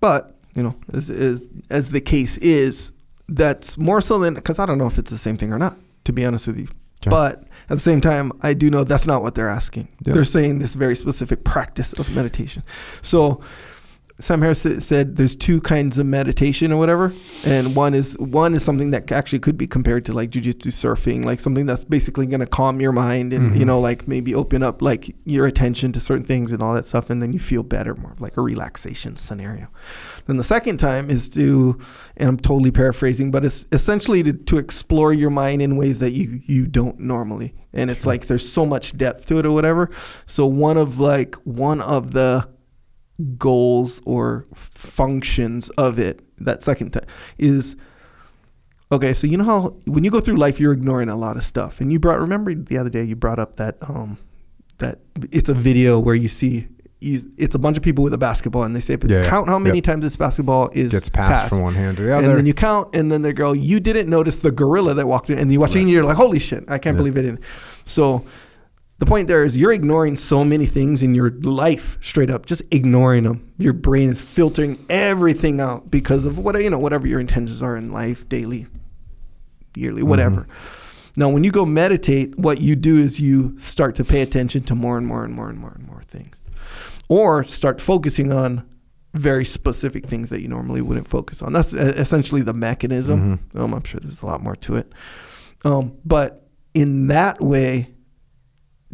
but you know, as as as the case is, that's more so than because I don't know if it's the same thing or not. To be honest with you, Okay. but at the same time, I do know that's not what they're asking. Yeah. They're saying this very specific practice of meditation. So Sam Harris said there's two kinds of meditation or whatever, and one is one is something that actually could be compared to like jujitsu surfing, like something that's basically going to calm your mind and you Mhm. know like maybe open up like your attention to certain things and all that stuff, and then you feel better, more of like a relaxation scenario. Then the second time is to, and I'm totally paraphrasing, but it's essentially to, to explore your mind in ways that you you don't normally, and it's like there's so much depth to it or whatever. So one of like one of the goals or functions of it that second time is okay so you know how when you go through life you're ignoring a lot of stuff and you brought remember the other day you brought up that um that it's a video where you see you, it's a bunch of people with a basketball and they say Yeah, count how many yep. times this basketball is Gets passed, from one hand to the other." and then you count, and then they go, "You didn't notice the gorilla that walked in," and you watch it, and you're like, "Holy shit! I can't Yeah. believe it!" So, the point there is, you're ignoring so many things in your life, straight up, just ignoring them. Your brain is filtering everything out because of what you know, whatever your intentions are in life, daily, yearly, whatever. Now, when you go meditate, what you do is you start to pay attention to more and more and more and more and more things, or start focusing on very specific things that you normally wouldn't focus on. That's uh, essentially the mechanism. Um, I'm sure there's a lot more to it, um, but in that way,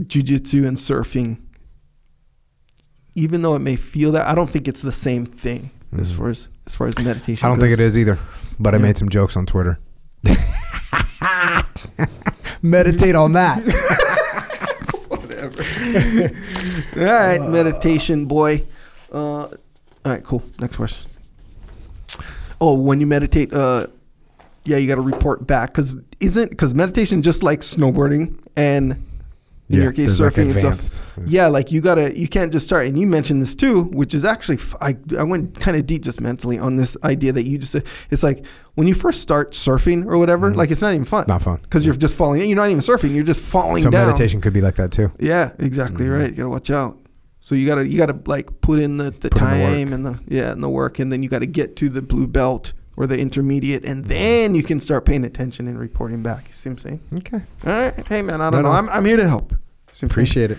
jujitsu and surfing, even though it may feel that, I don't think it's the same thing as Mhm. far as as far as meditation. I don't think it is either. But I made some jokes on Twitter. Meditate on that. Whatever. all right, meditation boy. Uh, all right, cool. Next question. Oh, when you meditate, uh, yeah, you got to report back because isn't because meditation just like snowboarding and in your case there's, like, surfing and stuff. Yeah, like you gotta, you can't just start. And you mentioned this too, which is actually, f- I, I went kind of deep just mentally on this idea that you just said. It's like when you first start surfing or whatever, Mhm. like it's not even fun Not fun. because you're just falling. You're not even surfing. You're just falling So down. meditation could be like that too. Yeah, exactly Mhm. right. You gotta watch out. So you gotta, you gotta like put in the, the Put in the time and the yeah and the work, and then you gotta get to the blue belt or the intermediate, and then you can start paying attention and reporting back. You see what I'm saying? Okay. All right, hey man, I don't Right know. on. I'm, I'm here to help. See what I'm saying? Appreciate it.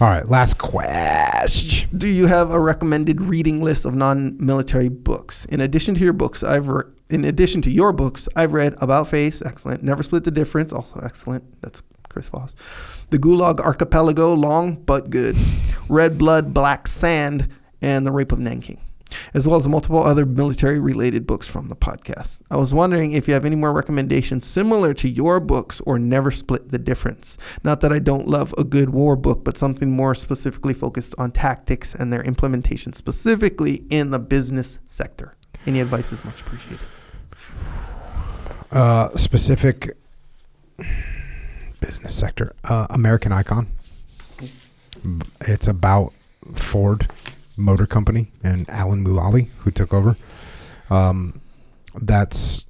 All right. Last question. Do you have a recommended reading list of non-military books? In addition to your books, I've re- in addition to your books, I've read About Face, excellent. Never Split the Difference, also excellent. That's Chris Voss. The Gulag Archipelago, long but good. Red Blood, Black Sand, and The Rape of Nanking, as well as multiple other military-related books from the podcast. I was wondering if you have any more recommendations similar to your books or Never Split the Difference. Not that I don't love a good war book, but something more specifically focused on tactics and their implementation, specifically in the business sector. Any advice is much appreciated. Uh, specific business sector. Uh, American Icon. It's about Ford Motor Company and Alan Mulally, who took over. Um, that's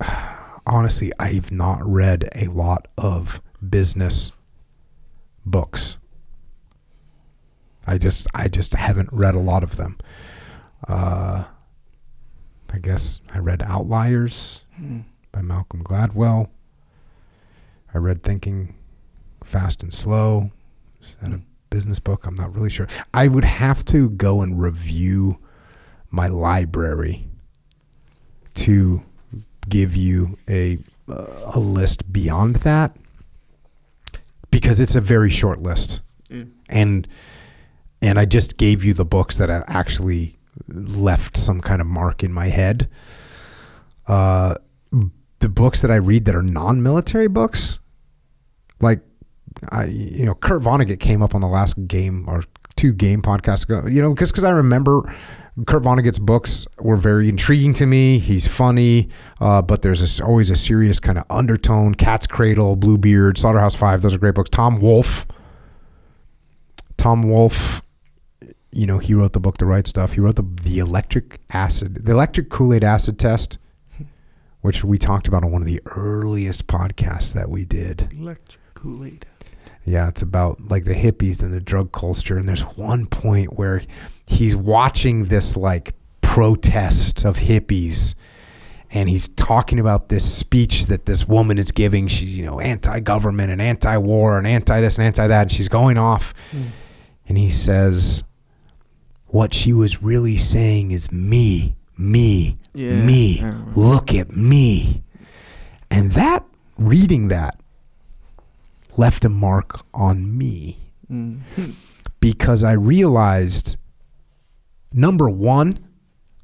honestly, I've not read a lot of business books. I just, I just haven't read a lot of them. Uh, I guess I read Outliers by Malcolm Gladwell. I read Thinking Fast and Slow. Is that a business book? I'm not really sure. I would have to go and review my library to give you a uh, a list beyond that because it's a very short list. And and I just gave you the books that I actually left some kind of mark in my head. Uh, the books that I read that are non-military books, like I, you know, Kurt Vonnegut came up on the last game or two game podcasts ago. You know, just because I remember Kurt Vonnegut's books were very intriguing to me. He's funny, uh, but there's this, always a serious kind of undertone. Cat's Cradle, Bluebeard, Slaughterhouse Five. Those are great books. Tom Wolfe. Tom Wolfe you know, he wrote the book The Right Stuff. He wrote the the electric acid, the electric Kool Aid acid test, which we talked about on one of the earliest podcasts that we did. Electric Kool Aid. Yeah, it's about like the hippies and the drug culture. And there's one point where he's watching this like protest of hippies and he's talking about this speech that this woman is giving. She's, you know, anti government and anti war and anti this and anti that. And she's going off. Hmm. And he says, What she was really saying is me, me, Yeah, me. Look at me. And that, reading that, left a mark on me Mm. because I realized number one,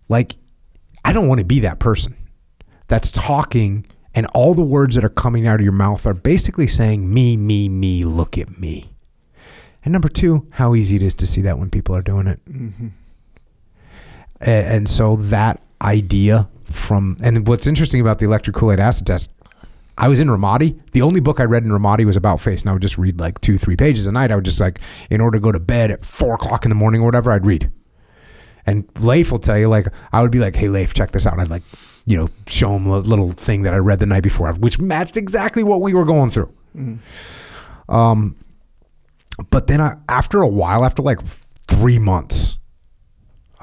like, I don't want to be that person that's talking and all the words that are coming out of your mouth are basically saying, me, me, me, look at me. And number two, how easy it is to see that when people are doing it. A- And so that idea from, and what's interesting about the electric Kool Aid acid test, I was in Ramadi. The only book I read in Ramadi was about face, and I would just read like two, three pages a night. I would just like, in order to go to bed at four o'clock in the morning or whatever, I'd read. And Leif will tell you, like, I would be like, hey, Leif, check this out. And I'd like, you know, show him a little thing that I read the night before, which matched exactly what we were going through. Um, but then I, after a while, after like three months,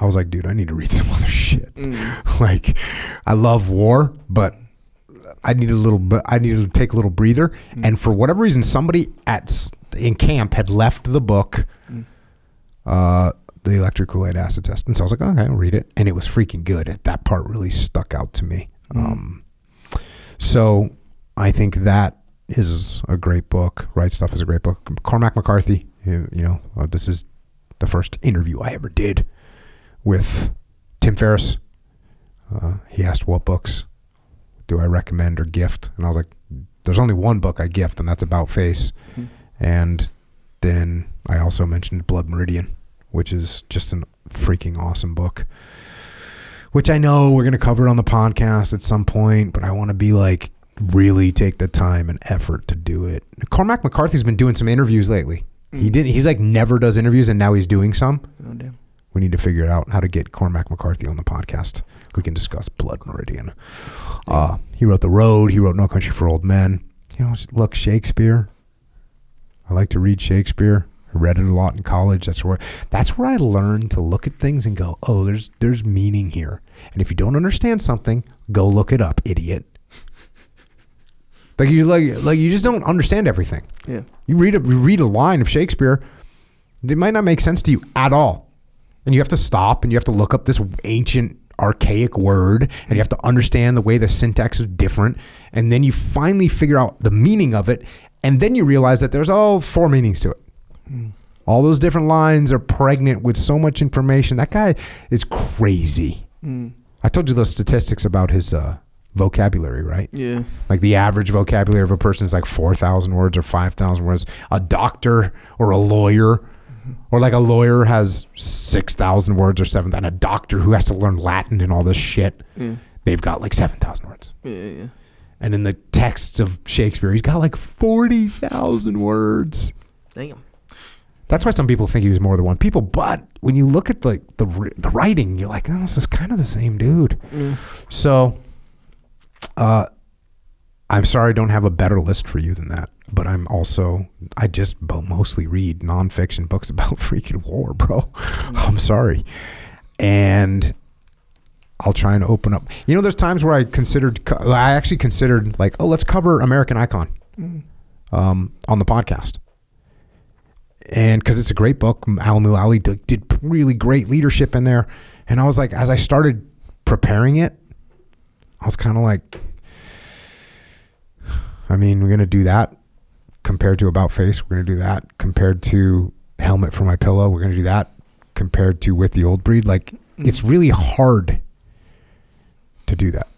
I was like, dude, I need to read some other shit. like, I love war, but I need a little. I needed to take a little breather. And for whatever reason, somebody at in camp had left the book, uh, the electric Kool Aid acid test, and so I was like, okay, I'll read it, and it was freaking good. That part really stuck out to me. Um, so I think that is a great book. Right Stuff is a great book. Cormac McCarthy, you, you know, uh, this is the first interview I ever did with Tim Ferriss. Uh, he asked what books do I recommend or gift, and I was like, there's only one book I gift, and that's About Face. Hmm. And then I also mentioned Blood Meridian, which is just a freaking awesome book. Which I know we're going to cover on the podcast at some point, but I want to be like really take the time and effort to do it. Cormac McCarthy's been doing some interviews lately. He hmm. did. He's like never does interviews, and now he's doing some. Oh damn. We need to figure out how to get Cormac McCarthy on the podcast. We can discuss Blood Meridian. Uh, he wrote The Road. He wrote No Country for Old Men. You know, look, Shakespeare. I like to read Shakespeare. I read it a lot in college. That's where that's where I learned to look at things and go, oh, there's there's meaning here. And if you don't understand something, go look it up, idiot. Like you like like you just don't understand everything. Yeah. You read a you read a line of Shakespeare, it might not make sense to you at all, and you have to stop and you have to look up this ancient archaic word and you have to understand the way the syntax is different, and then you finally figure out the meaning of it, and then you realize that there's all four meanings to it. All those different lines are pregnant with so much information. That guy is crazy. I told you those statistics about his uh, vocabulary, right? Yeah. Like the average vocabulary of a person is like 4,000 words or 5,000 words. A doctor or a lawyer, or like a lawyer has 6,000 words or 7,000. And a doctor who has to learn Latin and all this shit, Yeah. they've got like 7,000 words. Yeah. Yeah. And in the texts of Shakespeare, he's got like 40,000 words. Damn. That's why some people think he was more than one people. But when you look at like the, the writing, you're like, oh, this is kind of the same dude. So, uh, I'm sorry I don't have a better list for you than that. But I'm also, I just mostly read nonfiction books about freaking war, bro. I'm sorry. And I'll try and open up. You know, there's times where I considered, I actually considered like, oh, let's cover American Icon um, on the podcast and because it's a great book, Al Mulally did, did really great leadership in there. And I was like, as I started preparing it, I was kind of like, I mean, we're gonna do that compared to About Face. We're gonna do that compared to Helmet for My Pillow. We're gonna do that compared to With the Old Breed. Like, it's really hard to do that.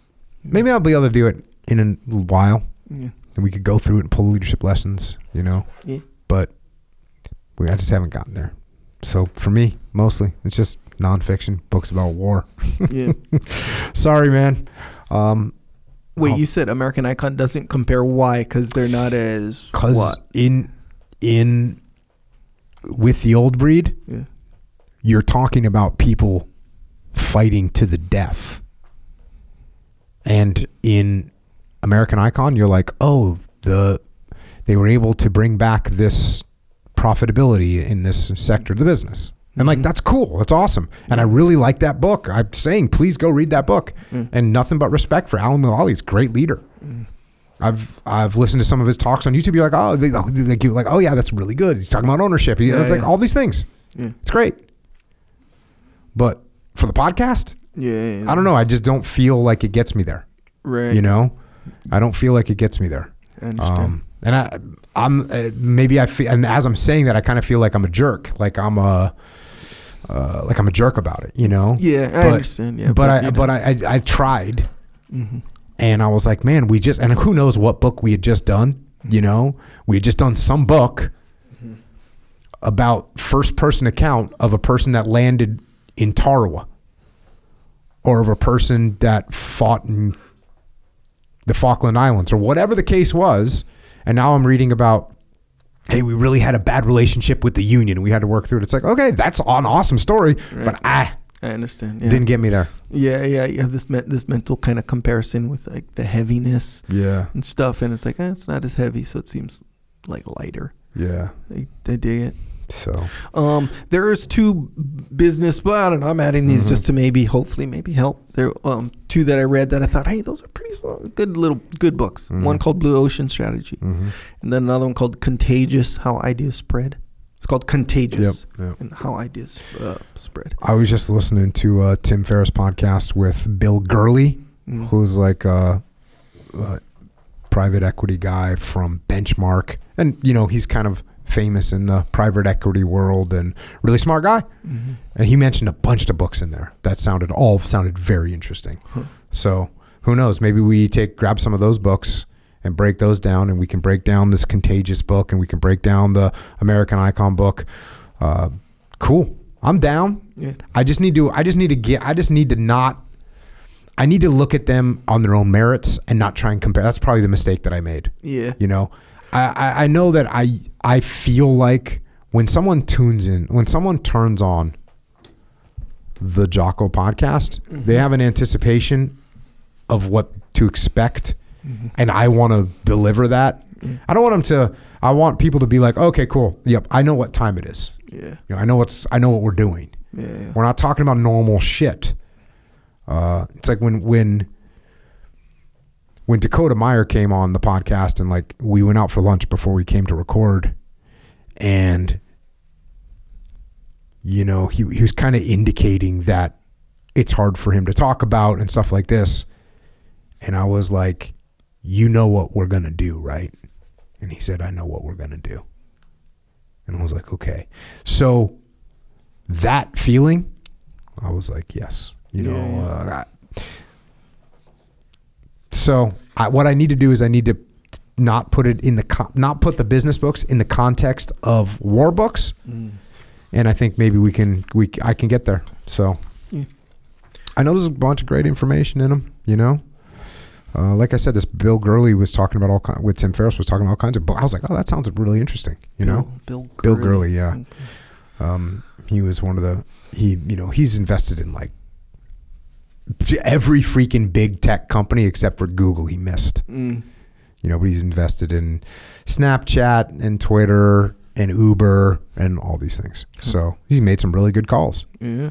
Maybe I'll be able to do it in a little while, Yeah. and we could go through it and pull leadership lessons. You know Yeah. but we I just haven't gotten there. So for me, mostly it's just nonfiction books about war. Yeah. Sorry, man. Um, Wait, Oh. you said American Icon doesn't compare why? Because they're not as cause in in with the old breed, Yeah. you're talking about people fighting to the death, and in American Icon, you're like, oh, the they were able to bring back this profitability in this sector of the business. And like Mhm. that's cool. That's awesome. And I really like that book. I'm saying please go read that book. Mm. And nothing but respect for Alan Mulally. He's a great leader. I've I've listened to some of his talks on YouTube. You're like, oh, they, like you're like, oh yeah, that's really good. He's talking about ownership. Yeah, it's like all these things. Yeah. It's great. But for the podcast, Yeah. yeah, I don't know. I just don't feel like it gets me there. Right. You know, I don't feel like it gets me there. I understand. Um, and I, I'm uh, maybe I feel, and as I'm saying that, I kind of feel like I'm a jerk, like I'm a, uh, like I'm a jerk about it, you know. yeah, I but- understand. Yeah. but I, you but I, I, I tried, Mhm. and I was like, man, we just, and who knows what book we had just done, you know? We had just done some book about first person account of a person that landed in Tarawa, or of a person that fought in the Falkland Islands, or whatever the case was. And now I'm reading about, hey, we really had a bad relationship with the union. We had to work through it. It's like, okay, that's an awesome story, but I I understand. Yeah. didn't get me there. yeah, yeah. You have this me- this mental kind of comparison with like the heaviness Yeah, and stuff, and it's like eh, it's not as heavy, so it seems like lighter. yeah. I, I dig it. So Um, there's two business, but I don't know. I'm adding these Mhm. just to maybe, hopefully, maybe help. There, um, two that I read that I thought, hey, those are pretty well, good little good books. Mhm. One called Blue Ocean Strategy, mhm. and then another one called Contagious: How Ideas Spread. It's called Contagious Yep, yep. and How Ideas uh, Spread. I was just listening to uh, Tim Ferriss podcast with Bill Gurley, Mm. who's like a, a private equity guy from Benchmark, and you know he's kind of famous in the private equity world and really smart guy. Mhm. And he mentioned a bunch of books in there that sounded all sounded very interesting. Huh. So who knows? Maybe we take grab some of those books and break those down, and we can break down this contagious book, and we can break down the American Icon book. Uh, cool. I'm down. Yeah. I just need to. I just need to get. I just need to not. I need to look at them on their own merits and not try and compare. That's probably the mistake that I made. Yeah. You know, I, I, know that I I feel like when someone tunes in, when someone turns on the Jocko podcast, they mm-hmm. have an anticipation of what to expect, mm-hmm. and I want to deliver that. Mm. I don't want them to. I want people to be like, okay, cool. Yep, I know what time it is. Yeah. You know, I know what's. I know what we're doing. Yeah. yeah. We're not talking about normal shit. Uh, it's like when when when Dakota Meyer came on the podcast and like we went out for lunch before we came to record, and you know he he was kind of indicating that it's hard for him to talk about and stuff like this, and I was like, you know what we're gonna do, right? And he said, I know what we're gonna do, and I was like, okay, so that feeling, I was like, yes, you know. Yeah, yeah. Uh, I- so I, what I need to do is I need to not put it in the not put the business books in the context of war books, Mm. and I think maybe we can we I can get there. So Yeah. I know there's a bunch of great information in them, you know. Uh, like I said, this Bill Gurley was talking about all kind with Tim Ferriss was talking about all kinds of. But I was like, oh, that sounds really interesting. You know, Bill, Bill Bill Gurley. Gurley, yeah. Um, he was one of the he you know he's invested in like every freaking big tech company except for Google. He missed. Mm. You know, but he's invested in Snapchat and Twitter and Uber and all these things. So he's made some really good calls. Yeah.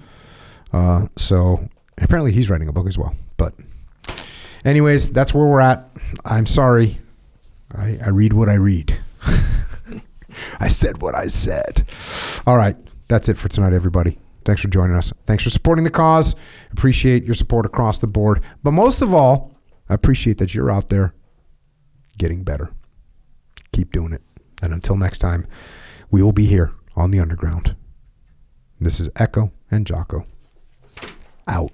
Uh, so apparently he's writing a book as well. But anyways, that's where we're at. I'm sorry. I, I read what I read. I said what I said. All right. That's it for tonight, everybody. Thanks for joining us. Thanks for supporting the cause. Appreciate your support across the board. But most of all, I appreciate that you're out there getting better. Keep doing it. And until next time, we will be here on the underground. This is Echo and Jocko out.